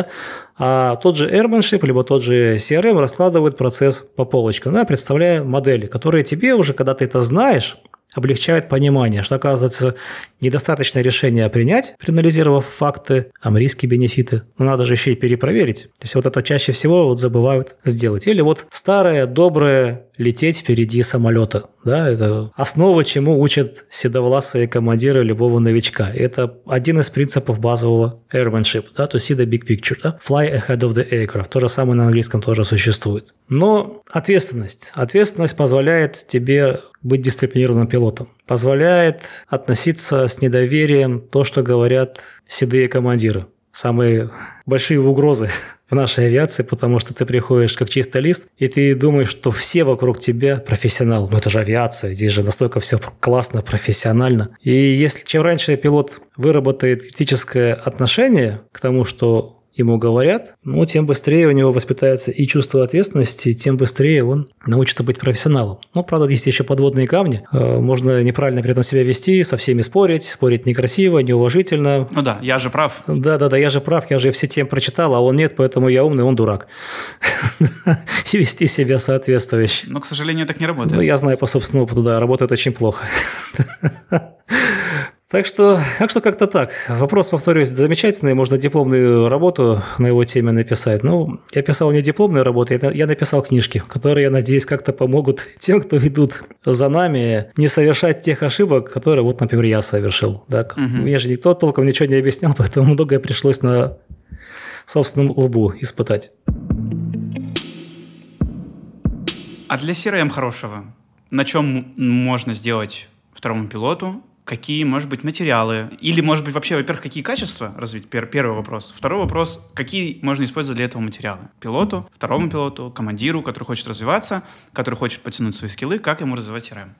А тот же airmanship, либо тот же CRM раскладывает процесс по полочкам, да, представляя модели, которые тебе уже, когда ты это знаешь, облегчают понимание, что, оказывается, недостаточно решение принять, проанализировав факты, а риски, бенефиты. Но надо же еще и перепроверить. То есть вот это чаще всего вот забывают сделать. Или вот старое, доброе лететь впереди самолета. Да, это основа, чему учат седовласые командиры любого новичка. Это один из принципов базового airmanship, да, to see the big picture, да, fly ahead of the aircraft. То же самое на английском тоже существует. Но ответственность. Ответственность позволяет тебе быть дисциплинированным пилотом. Позволяет относиться с недоверием то, что говорят седые командиры самые большие угрозы *laughs* в нашей авиации, потому что ты приходишь как чистый лист, и ты думаешь, что все вокруг тебя профессионалы. Ну это же авиация, здесь же настолько все классно, профессионально. И если чем раньше пилот выработает критическое отношение к тому, что ему говорят, ну, тем быстрее у него воспитается и чувство ответственности, тем быстрее он научится быть профессионалом. Ну, правда, есть еще подводные камни. Э, можно неправильно при этом себя вести, со всеми спорить, спорить некрасиво, неуважительно. Ну да, я же прав. Да-да-да, я же прав, я же все тем прочитал, а он нет, поэтому я умный, он дурак. *laughs* И вести себя соответствующе. Но, к сожалению, так не работает. Ну, я знаю по собственному опыту, да, работает очень плохо. *laughs* Так что, так что как-то так. Вопрос, повторюсь, замечательный. Можно дипломную работу на его теме написать. Ну, я писал не дипломную работу, я- написал книжки, которые, я надеюсь, как-то помогут *laughs* тем, кто идут за нами, не совершать тех ошибок, которые, вот, например, я совершил. Так? Мне же никто толком ничего не объяснял, *laughs* поэтому многое пришлось на собственном лбу испытать. А для CRM хорошего, на чем можно сделать второму пилоту? Какие, может быть, материалы? Или, может быть, вообще, во-первых, какие качества развить? Пер- первый вопрос. Второй вопрос, какие можно использовать для этого материалы? Пилоту, второму пилоту, командиру, который хочет развиваться, который хочет потянуть свои скиллы, как ему развивать CRM?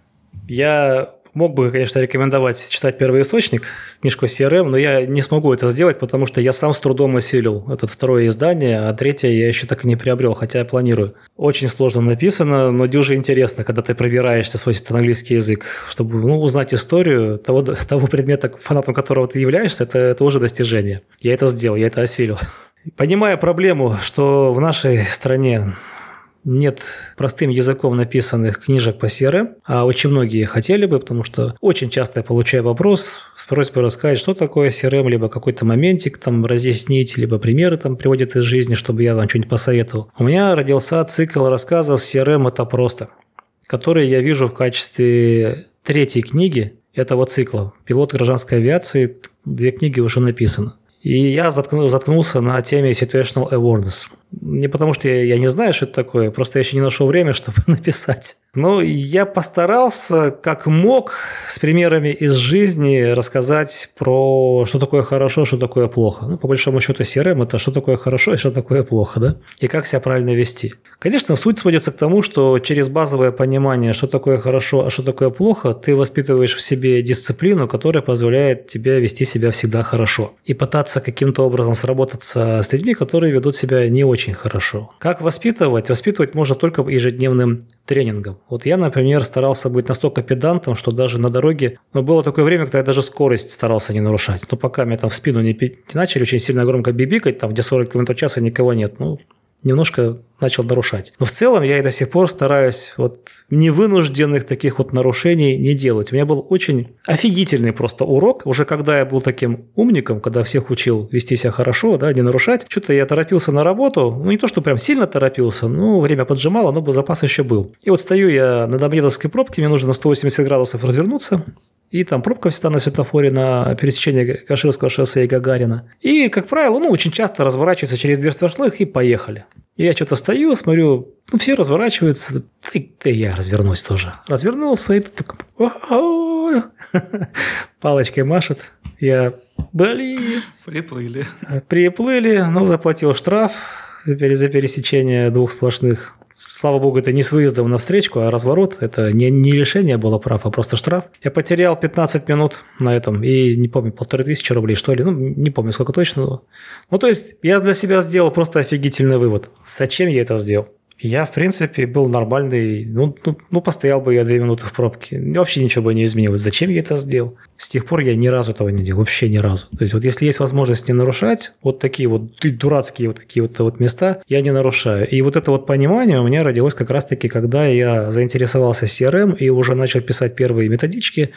Я мог бы, конечно, рекомендовать читать первый источник, книжку CRM, но я не смогу это сделать, потому что я сам с трудом осилил это второе издание, а третье я еще так и не приобрел, хотя я планирую. Очень сложно написано, но дюже интересно, когда ты пробираешься свой английский язык, чтобы ну, узнать историю того, *laughs* того предмета, фанатом которого ты являешься, это, это уже достижение. Я это сделал, я это осилил. Понимая проблему, что в нашей стране нет простым языком написанных книжек по CRM, а очень многие хотели бы, потому что очень часто я получаю вопрос с просьбой рассказать, что такое CRM, либо какой-то моментик там разъяснить, либо примеры там приводят из жизни, чтобы я вам что-нибудь посоветовал. У меня родился цикл рассказов CRM «Это просто», который я вижу в качестве третьей книги этого цикла. «Пилот гражданской авиации», две книги уже написаны. И я заткну, заткнулся на теме situational awareness. Не потому, что я, я не знаю, что это такое, просто я еще не нашел время, *laughs* чтобы написать. Но я постарался, как мог, с примерами из жизни рассказать про что такое хорошо, что такое плохо. Ну, по большому счету, CRM – это что такое хорошо и что такое плохо, да? И как себя правильно вести. Конечно, суть сводится к тому, что через базовое понимание, что такое хорошо, а что такое плохо, ты воспитываешь в себе дисциплину, которая позволяет тебе вести себя всегда хорошо. И пытаться каким-то образом сработаться с людьми, которые ведут себя не очень хорошо. Как воспитывать? Воспитывать можно только ежедневным тренингом. Вот я, например, старался быть настолько педантом, что даже на дороге... Ну, было такое время, когда я даже скорость старался не нарушать. Но пока меня там в спину не, пи- не начали очень сильно громко бибикать, там, где 40 км в час, и никого нет. Ну, немножко начал нарушать. Но в целом я и до сих пор стараюсь вот невынужденных таких вот нарушений не делать. У меня был очень офигительный просто урок, уже когда я был таким умником, когда всех учил вести себя хорошо, да, не нарушать. Что-то я торопился на работу, ну не то, что прям сильно торопился, но время поджимало, но запас еще был. И вот стою я на Домодедовской пробке, мне нужно на 180 градусов развернуться, и там пробка всегда на светофоре на пересечении Каширского шоссе и Гагарина. И, как правило, ну, очень часто разворачиваются через дверь светофорных и поехали. Я что-то стою, смотрю, ну, все разворачиваются, и, и я развернусь тоже. Развернулся, и так *laughs* палочкой машет. Я, блин, Приплыли. приплыли, но заплатил штраф за пересечение двух сплошных. Слава богу, это не с выездом на встречку, а разворот. Это не, не лишение было прав, а просто штраф. Я потерял 15 минут на этом. И не помню, полторы тысячи рублей, что ли. Ну, не помню, сколько точно. Ну, то есть, я для себя сделал просто офигительный вывод. Зачем я это сделал? Я, в принципе, был нормальный. Ну, ну, ну, постоял бы я две минуты в пробке. Вообще ничего бы не изменилось. Зачем я это сделал? С тех пор я ни разу этого не делал. Вообще ни разу. То есть, вот если есть возможность не нарушать, вот такие вот ду- дурацкие вот такие вот, вот места, я не нарушаю. И вот это вот понимание у меня родилось как раз-таки, когда я заинтересовался CRM и уже начал писать первые методички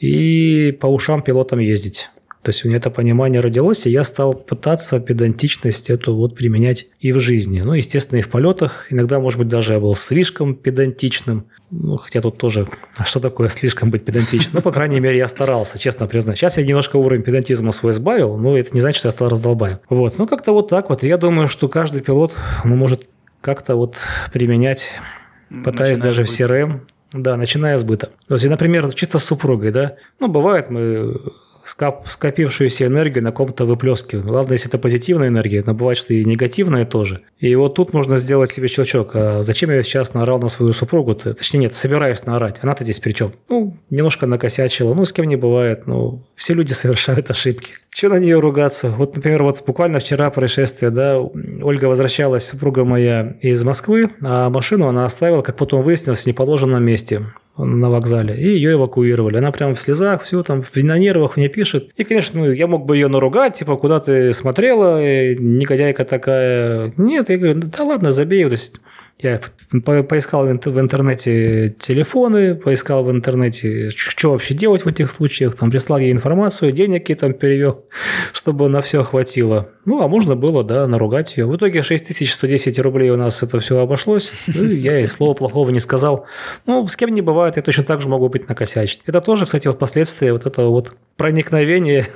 и по ушам пилотам ездить. То есть у меня это понимание родилось, и я стал пытаться педантичность эту вот применять и в жизни. Ну, естественно, и в полетах. Иногда, может быть, даже я был слишком педантичным. Ну, хотя тут тоже, а что такое слишком быть педантичным? Ну, по крайней мере, я старался, честно признать. Сейчас я немножко уровень педантизма свой сбавил, но это не значит, что я стал раздолбаем. Вот, ну, как-то вот так вот. Я думаю, что каждый пилот ну, может как-то вот применять, пытаясь Начиная даже в с CRM, да, начиная с быта. То есть, например, чисто с супругой, да, ну, бывает, мы скопившуюся энергию на ком-то выплескиваем. Ладно, если это позитивная энергия, но бывает, что и негативная тоже. И вот тут можно сделать себе щелчок. А зачем я сейчас наорал на свою супругу? -то? Точнее, нет, собираюсь наорать. Она-то здесь при чем? Ну, немножко накосячила. Ну, с кем не бывает. Ну, все люди *laughs* совершают ошибки. Че на нее ругаться? Вот, например, вот буквально вчера происшествие, да, Ольга возвращалась, супруга моя, из Москвы, а машину она оставила, как потом выяснилось, в неположенном месте на вокзале, и ее эвакуировали. Она прям в слезах, все там, на нервах мне пишет. И, конечно, ну, я мог бы ее наругать, типа, куда ты смотрела, э, негодяйка такая. Нет, я говорю, да ладно, забей. То есть Я по- поискал в ин- в интернете телефоны, поискал в интернете, что вообще делать в этих случаях, там прислал ей информацию, денег ей там перевел, *laughs* чтобы на все хватило. Ну, а можно было, да, наругать ее. В итоге 6110 рублей у нас это все обошлось. Ну, я ей слова плохого не сказал. Ну, с кем не бывает, я точно так же могу быть накосячить. Это тоже, кстати, вот последствия вот этого вот проникновения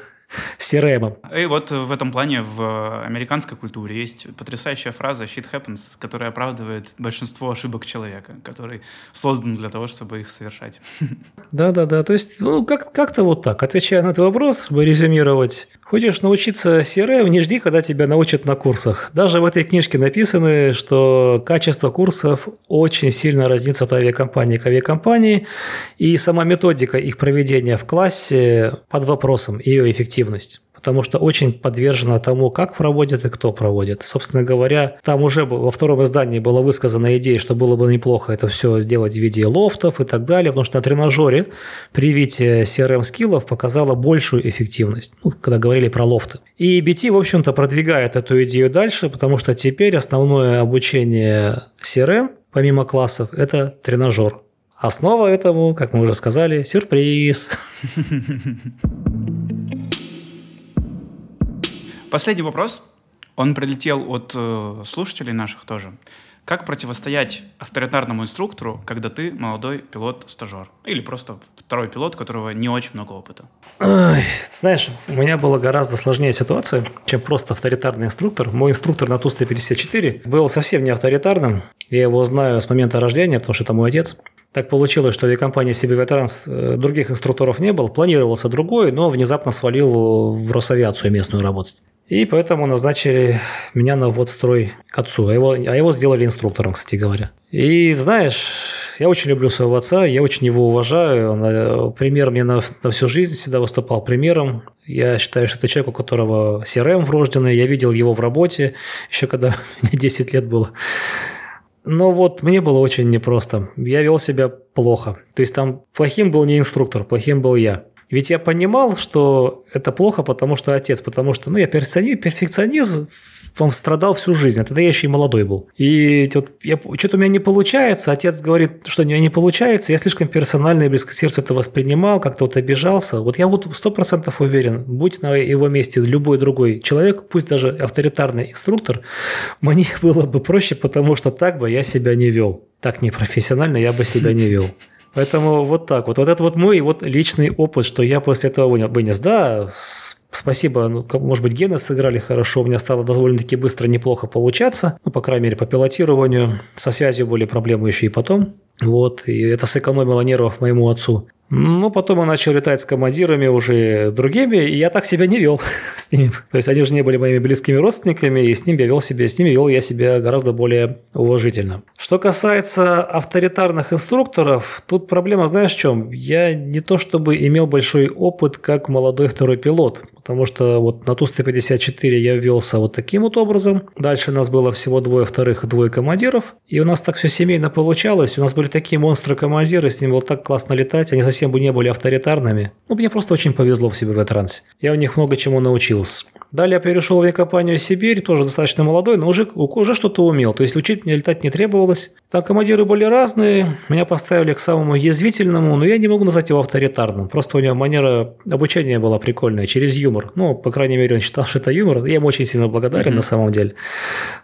CRM. И вот в этом плане в американской культуре есть потрясающая фраза «shit happens», которая оправдывает большинство ошибок человека, который создан для того, чтобы их совершать. *laughs* Да-да-да, то есть, ну, как- как-то вот так. Отвечая на этот вопрос, чтобы резюмировать, хочешь научиться CRM, не жди, когда тебя научат на курсах. Даже в этой книжке написано, что качество курсов очень сильно разнится от авиакомпании к авиакомпании, и сама методика их проведения в классе под вопросом, ее эффективность потому что очень подвержена тому, как проводят и кто проводит. Собственно говоря, там уже во втором издании была высказана идея, что было бы неплохо это все сделать в виде лофтов и так далее, потому что на тренажере привитие CRM-скиллов показало большую эффективность, ну, когда говорили про лофты. И BT, в общем-то, продвигает эту идею дальше, потому что теперь основное обучение CRM, помимо классов, это тренажер. Основа этому, как мы уже сказали, сюрприз. *laughs* Последний вопрос. Он прилетел от э, слушателей наших тоже. Как противостоять авторитарному инструктору, когда ты молодой пилот-стажер? Или просто второй пилот, у которого не очень много опыта? Ой, знаешь, у меня была гораздо сложнее ситуация, чем просто авторитарный инструктор. Мой инструктор на Ту-154 был совсем не авторитарным. Я его знаю с момента рождения, потому что это мой отец. Так получилось, что в авиакомпании себе ветеранс э, других инструкторов не было, планировался другой, но внезапно свалил в Росавиацию местную работать. И поэтому назначили меня на ввод в строй к отцу, а его, а его сделали инструктором, кстати говоря. И знаешь, я очень люблю своего отца, я очень его уважаю, он э, пример мне на, на всю жизнь всегда выступал примером. Я считаю, что это человек, у которого CRM врожденный, я видел его в работе, еще когда *laughs* мне 10 лет было. Но вот мне было очень непросто. Я вел себя плохо. То есть там плохим был не инструктор, плохим был я. Ведь я понимал, что это плохо, потому что отец, потому что ну, я перфекционист, перфекционизм он страдал всю жизнь, а тогда я еще и молодой был. И вот я, что-то у меня не получается, отец говорит, что у меня не получается, я слишком персонально и близко к это воспринимал, как-то вот обижался. Вот я вот сто процентов уверен, будь на его месте любой другой человек, пусть даже авторитарный инструктор, мне было бы проще, потому что так бы я себя не вел. Так непрофессионально я бы себя не вел. Поэтому вот так вот. Вот это вот мой вот личный опыт, что я после этого вынес. Да, спасибо, ну, может быть, гены сыграли хорошо, у меня стало довольно-таки быстро неплохо получаться, ну, по крайней мере, по пилотированию. Со связью были проблемы еще и потом. Вот, и это сэкономило нервов моему отцу. Ну, потом он начал летать с командирами уже другими, и я так себя не вел *laughs* с ними. То есть они же не были моими близкими родственниками, и с ними я вел себя, с ними вел я себя гораздо более уважительно. Что касается авторитарных инструкторов, тут проблема, знаешь, в чем? Я не то чтобы имел большой опыт как молодой второй пилот, потому что вот на Ту-154 я велся вот таким вот образом. Дальше нас было всего двое вторых и двое командиров, и у нас так все семейно получалось. У нас были такие монстры-командиры, с ним было так классно летать, они совсем бы не были авторитарными. Ну, мне просто очень повезло в себе в трансе. Я у них много чему научился. Далее я перешел в авиакомпанию «Сибирь», тоже достаточно молодой, но уже, уже что-то умел. То есть учить мне летать не требовалось. Там командиры были разные, меня поставили к самому язвительному, но я не могу назвать его авторитарным. Просто у него манера обучения была прикольная, через юмор. Ну, по крайней мере, он считал, что это юмор. Я ему очень сильно благодарен mm-hmm. на самом деле.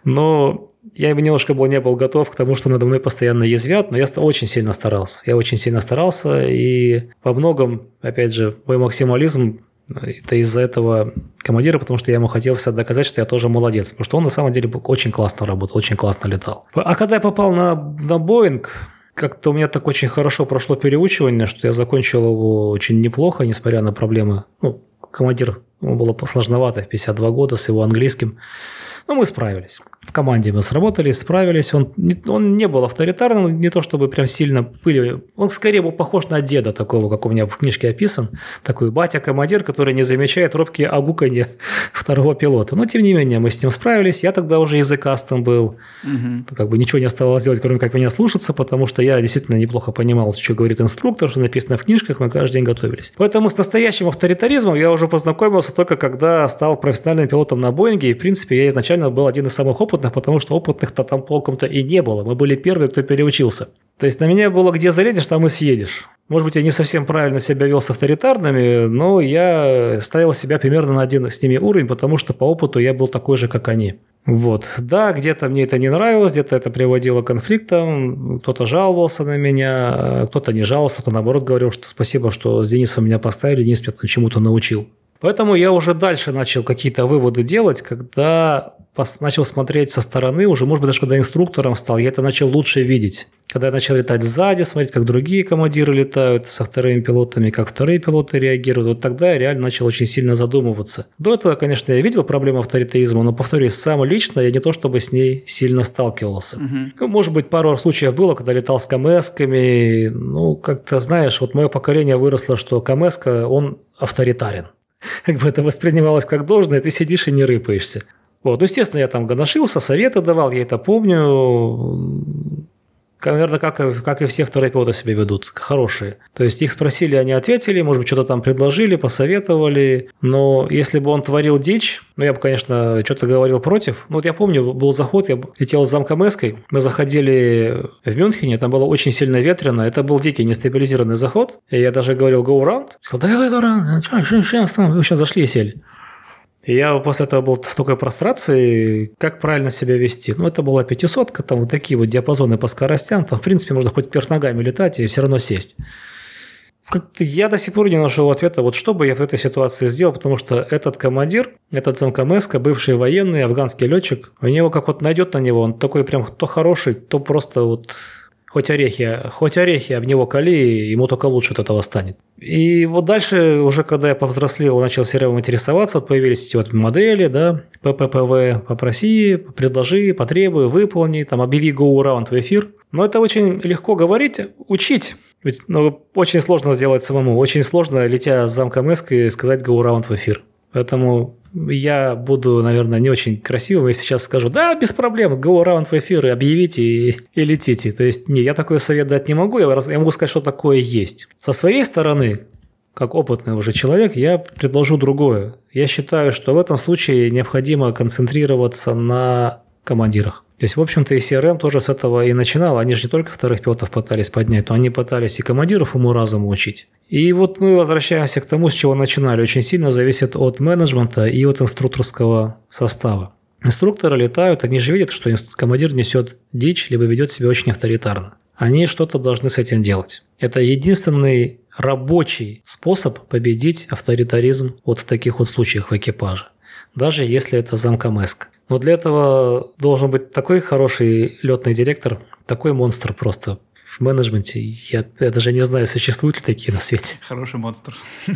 Но я немножко был, не был готов к тому, что надо мной постоянно язвят, но я очень сильно старался. Я очень сильно старался, и во многом, опять же, мой максимализм это из-за этого командира, потому что я ему хотел всегда доказать, что я тоже молодец. Потому что он на самом деле очень классно работал, очень классно летал. А когда я попал на, на Боинг, как-то у меня так очень хорошо прошло переучивание, что я закончил его очень неплохо, несмотря на проблемы. Ну, командир ему было сложновато, 52 года с его английским. Но мы справились. В команде мы сработали, справились. Он он не был авторитарным, не то чтобы прям сильно пыли. Он скорее был похож на деда такого, как у меня в книжке описан. Такой батя-командир, который не замечает робкие огуканья *laughs* второго пилота. Но тем не менее мы с ним справились. Я тогда уже языкастом был. Угу. Как бы ничего не оставалось делать, кроме как меня слушаться, потому что я действительно неплохо понимал, что говорит инструктор, что написано в книжках, мы каждый день готовились. Поэтому с настоящим авторитаризмом я уже познакомился только когда стал профессиональным пилотом на Боинге. И, в принципе, я изначально был один из самых опытных, потому что опытных-то там толком-то и не было. Мы были первые, кто переучился. То есть на меня было где залезешь, там и съедешь. Может быть, я не совсем правильно себя вел с авторитарными, но я ставил себя примерно на один с ними уровень, потому что по опыту я был такой же, как они. Вот. Да, где-то мне это не нравилось, где-то это приводило к конфликтам, кто-то жаловался на меня, кто-то не жаловался, кто-то наоборот говорил, что спасибо, что с Денисом меня поставили, Денис меня чему-то научил. Поэтому я уже дальше начал какие-то выводы делать, когда начал смотреть со стороны, уже, может быть, даже когда инструктором стал, я это начал лучше видеть. Когда я начал летать сзади, смотреть, как другие командиры летают со вторыми пилотами, как вторые пилоты реагируют, вот тогда я реально начал очень сильно задумываться. До этого, конечно, я видел проблему авторитаризма, но, повторюсь, сам лично я не то чтобы с ней сильно сталкивался. Угу. Ну, может быть, пару случаев было, когда летал с КМСками, ну, как-то, знаешь, вот мое поколение выросло, что КМСка, он авторитарен *laughs* как бы это воспринималось как должное, ты сидишь и не рыпаешься. Вот, ну, естественно, я там гоношился, советы давал, я это помню. Наверное, как, как и все вторые пилоты себя ведут, хорошие. То есть их спросили, они ответили, может быть, что-то там предложили, посоветовали. Но если бы он творил дичь, ну, я бы, конечно, что-то говорил против. Ну, вот я помню, был заход, я летел с замком Эской, мы заходили в Мюнхене, там было очень сильно ветрено, это был дикий нестабилизированный заход. И я даже говорил go around. Сказал, давай go там, сейчас зашли и сели. И я после этого был в такой прострации, как правильно себя вести. Ну, это была пятисотка, там вот такие вот диапазоны по скоростям, там, в принципе, можно хоть вверх ногами летать и все равно сесть. Я до сих пор не нашел ответа, вот что бы я в этой ситуации сделал, потому что этот командир, этот замкомеска, бывший военный, афганский летчик, у него как вот найдет на него, он такой прям то хороший, то просто вот Хоть орехи, хоть орехи об него кали, ему только лучше от этого станет. И вот дальше, уже когда я повзрослел, начал сериалом интересоваться, появились эти вот модели, да, ПППВ, попроси, предложи, потребуй, выполни, там, объяви go around в эфир. Но это очень легко говорить, учить. Ведь ну, очень сложно сделать самому. Очень сложно, летя с замком эски, сказать go around в эфир. Поэтому я буду, наверное, не очень красивым, если сейчас скажу, да, без проблем, go around в эфир, и объявите и, и летите. То есть, не, я такой совет дать не могу, я, я могу сказать, что такое есть. Со своей стороны, как опытный уже человек, я предложу другое. Я считаю, что в этом случае необходимо концентрироваться на командирах. То есть, в общем-то, и CRM тоже с этого и начинал. Они же не только вторых пилотов пытались поднять, но они пытались и командиров уму-разуму учить. И вот мы возвращаемся к тому, с чего начинали. Очень сильно зависит от менеджмента и от инструкторского состава. Инструкторы летают, они же видят, что командир несет дичь, либо ведет себя очень авторитарно. Они что-то должны с этим делать. Это единственный рабочий способ победить авторитаризм вот в таких вот случаях в экипаже. Даже если это замкомеск. Но для этого должен быть такой хороший летный директор, такой монстр просто в менеджменте. Я, я даже не знаю, существуют ли такие на свете. *laughs* Хороший монстр. *laughs*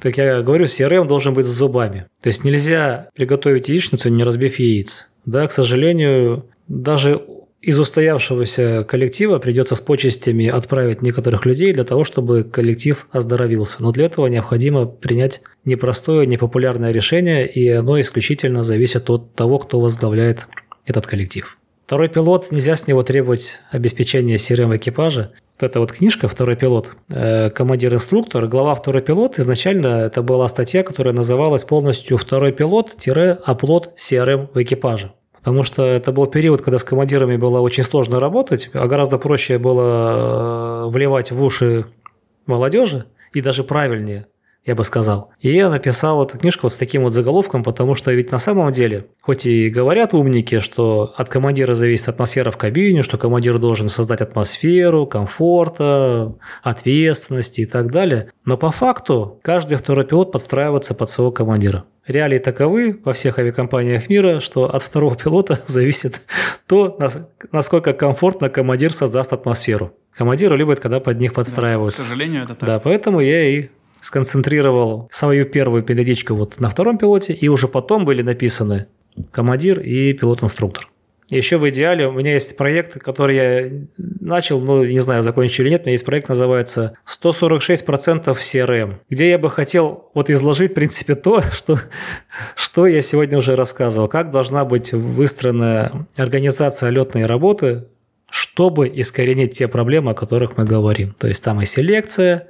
Так я говорю, CRM должен быть с зубами. То есть нельзя приготовить яичницу, не разбив яиц. Да, к сожалению, даже из устоявшегося коллектива придется с почестями отправить некоторых людей для того, чтобы коллектив оздоровился. Но для этого необходимо принять непростое, непопулярное решение, и оно исключительно зависит от того, кто возглавляет этот коллектив. Второй пилот, нельзя с него требовать обеспечения CRM экипажа. Вот эта вот книжка «Второй пилот», э, командир-инструктор, глава «Второй пилот», изначально это была статья, которая называлась полностью «Второй пилот-оплот CRM в экипаже». Потому что это был период, когда с командирами было очень сложно работать, а гораздо проще было э, вливать в уши молодежи, и даже правильнее, я бы сказал. И я написал эту книжку вот с таким вот заголовком, потому что ведь на самом деле, хоть и говорят умники, что от командира зависит атмосфера в кабине, что командир должен создать атмосферу комфорта, ответственности и так далее, но по факту каждый второй пилот подстраивается под своего командира. Реалии таковы во всех авиакомпаниях мира, что от второго пилота *laughs* зависит то, насколько комфортно командир создаст атмосферу. Командиры любят, когда под них подстраиваются. Да, к сожалению, это так. Да, поэтому я и сконцентрировал свою первую периодичку вот на втором пилоте, и уже потом были написаны командир и пилот-инструктор. Еще в идеале у меня есть проект, который я начал, ну, не знаю, закончу или нет, у меня есть проект, называется 146% CRM, где я бы хотел вот изложить, в принципе, то, что, что я сегодня уже рассказывал, как должна быть выстроена организация летной работы, чтобы искоренить те проблемы, о которых мы говорим. То есть там и селекция,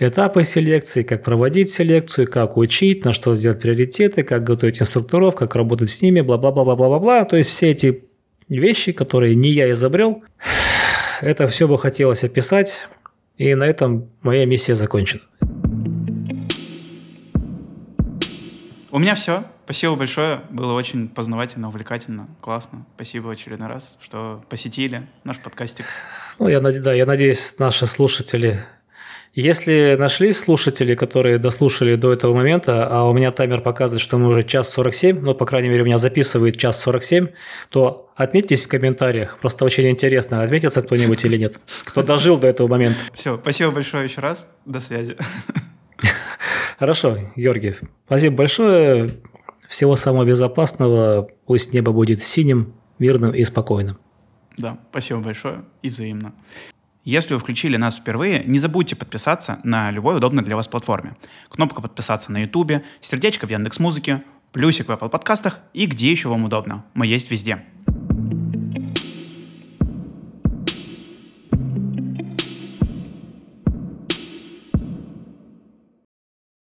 этапы селекции, как проводить селекцию, как учить, на что сделать приоритеты, как готовить инструкторов, как работать с ними, бла-бла-бла-бла-бла-бла. То есть все эти вещи, которые не я изобрел, *sighs* это все бы хотелось описать, и на этом моя миссия закончена. У меня все. Спасибо большое. Было очень познавательно, увлекательно, классно. Спасибо в очередной раз, что посетили наш подкастик. Ну, я, да, я надеюсь, наши слушатели... Если нашлись слушатели, которые дослушали до этого момента, а у меня таймер показывает, что мы уже час 47, ну, по крайней мере, у меня записывает час 47, то отметьтесь в комментариях. Просто очень интересно, отметится кто-нибудь или нет. Кто дожил до этого момента. *laughs* Все, спасибо большое еще раз. До связи. *laughs* Хорошо, Георгий, спасибо большое. Всего самого безопасного. Пусть небо будет синим, мирным и спокойным. Да, спасибо большое и взаимно. Если вы включили нас впервые, не забудьте подписаться на любой удобной для вас платформе. Кнопка подписаться на YouTube, сердечко в Яндекс.Музыке, плюсик в Apple подкастах и где еще вам удобно. Мы есть везде.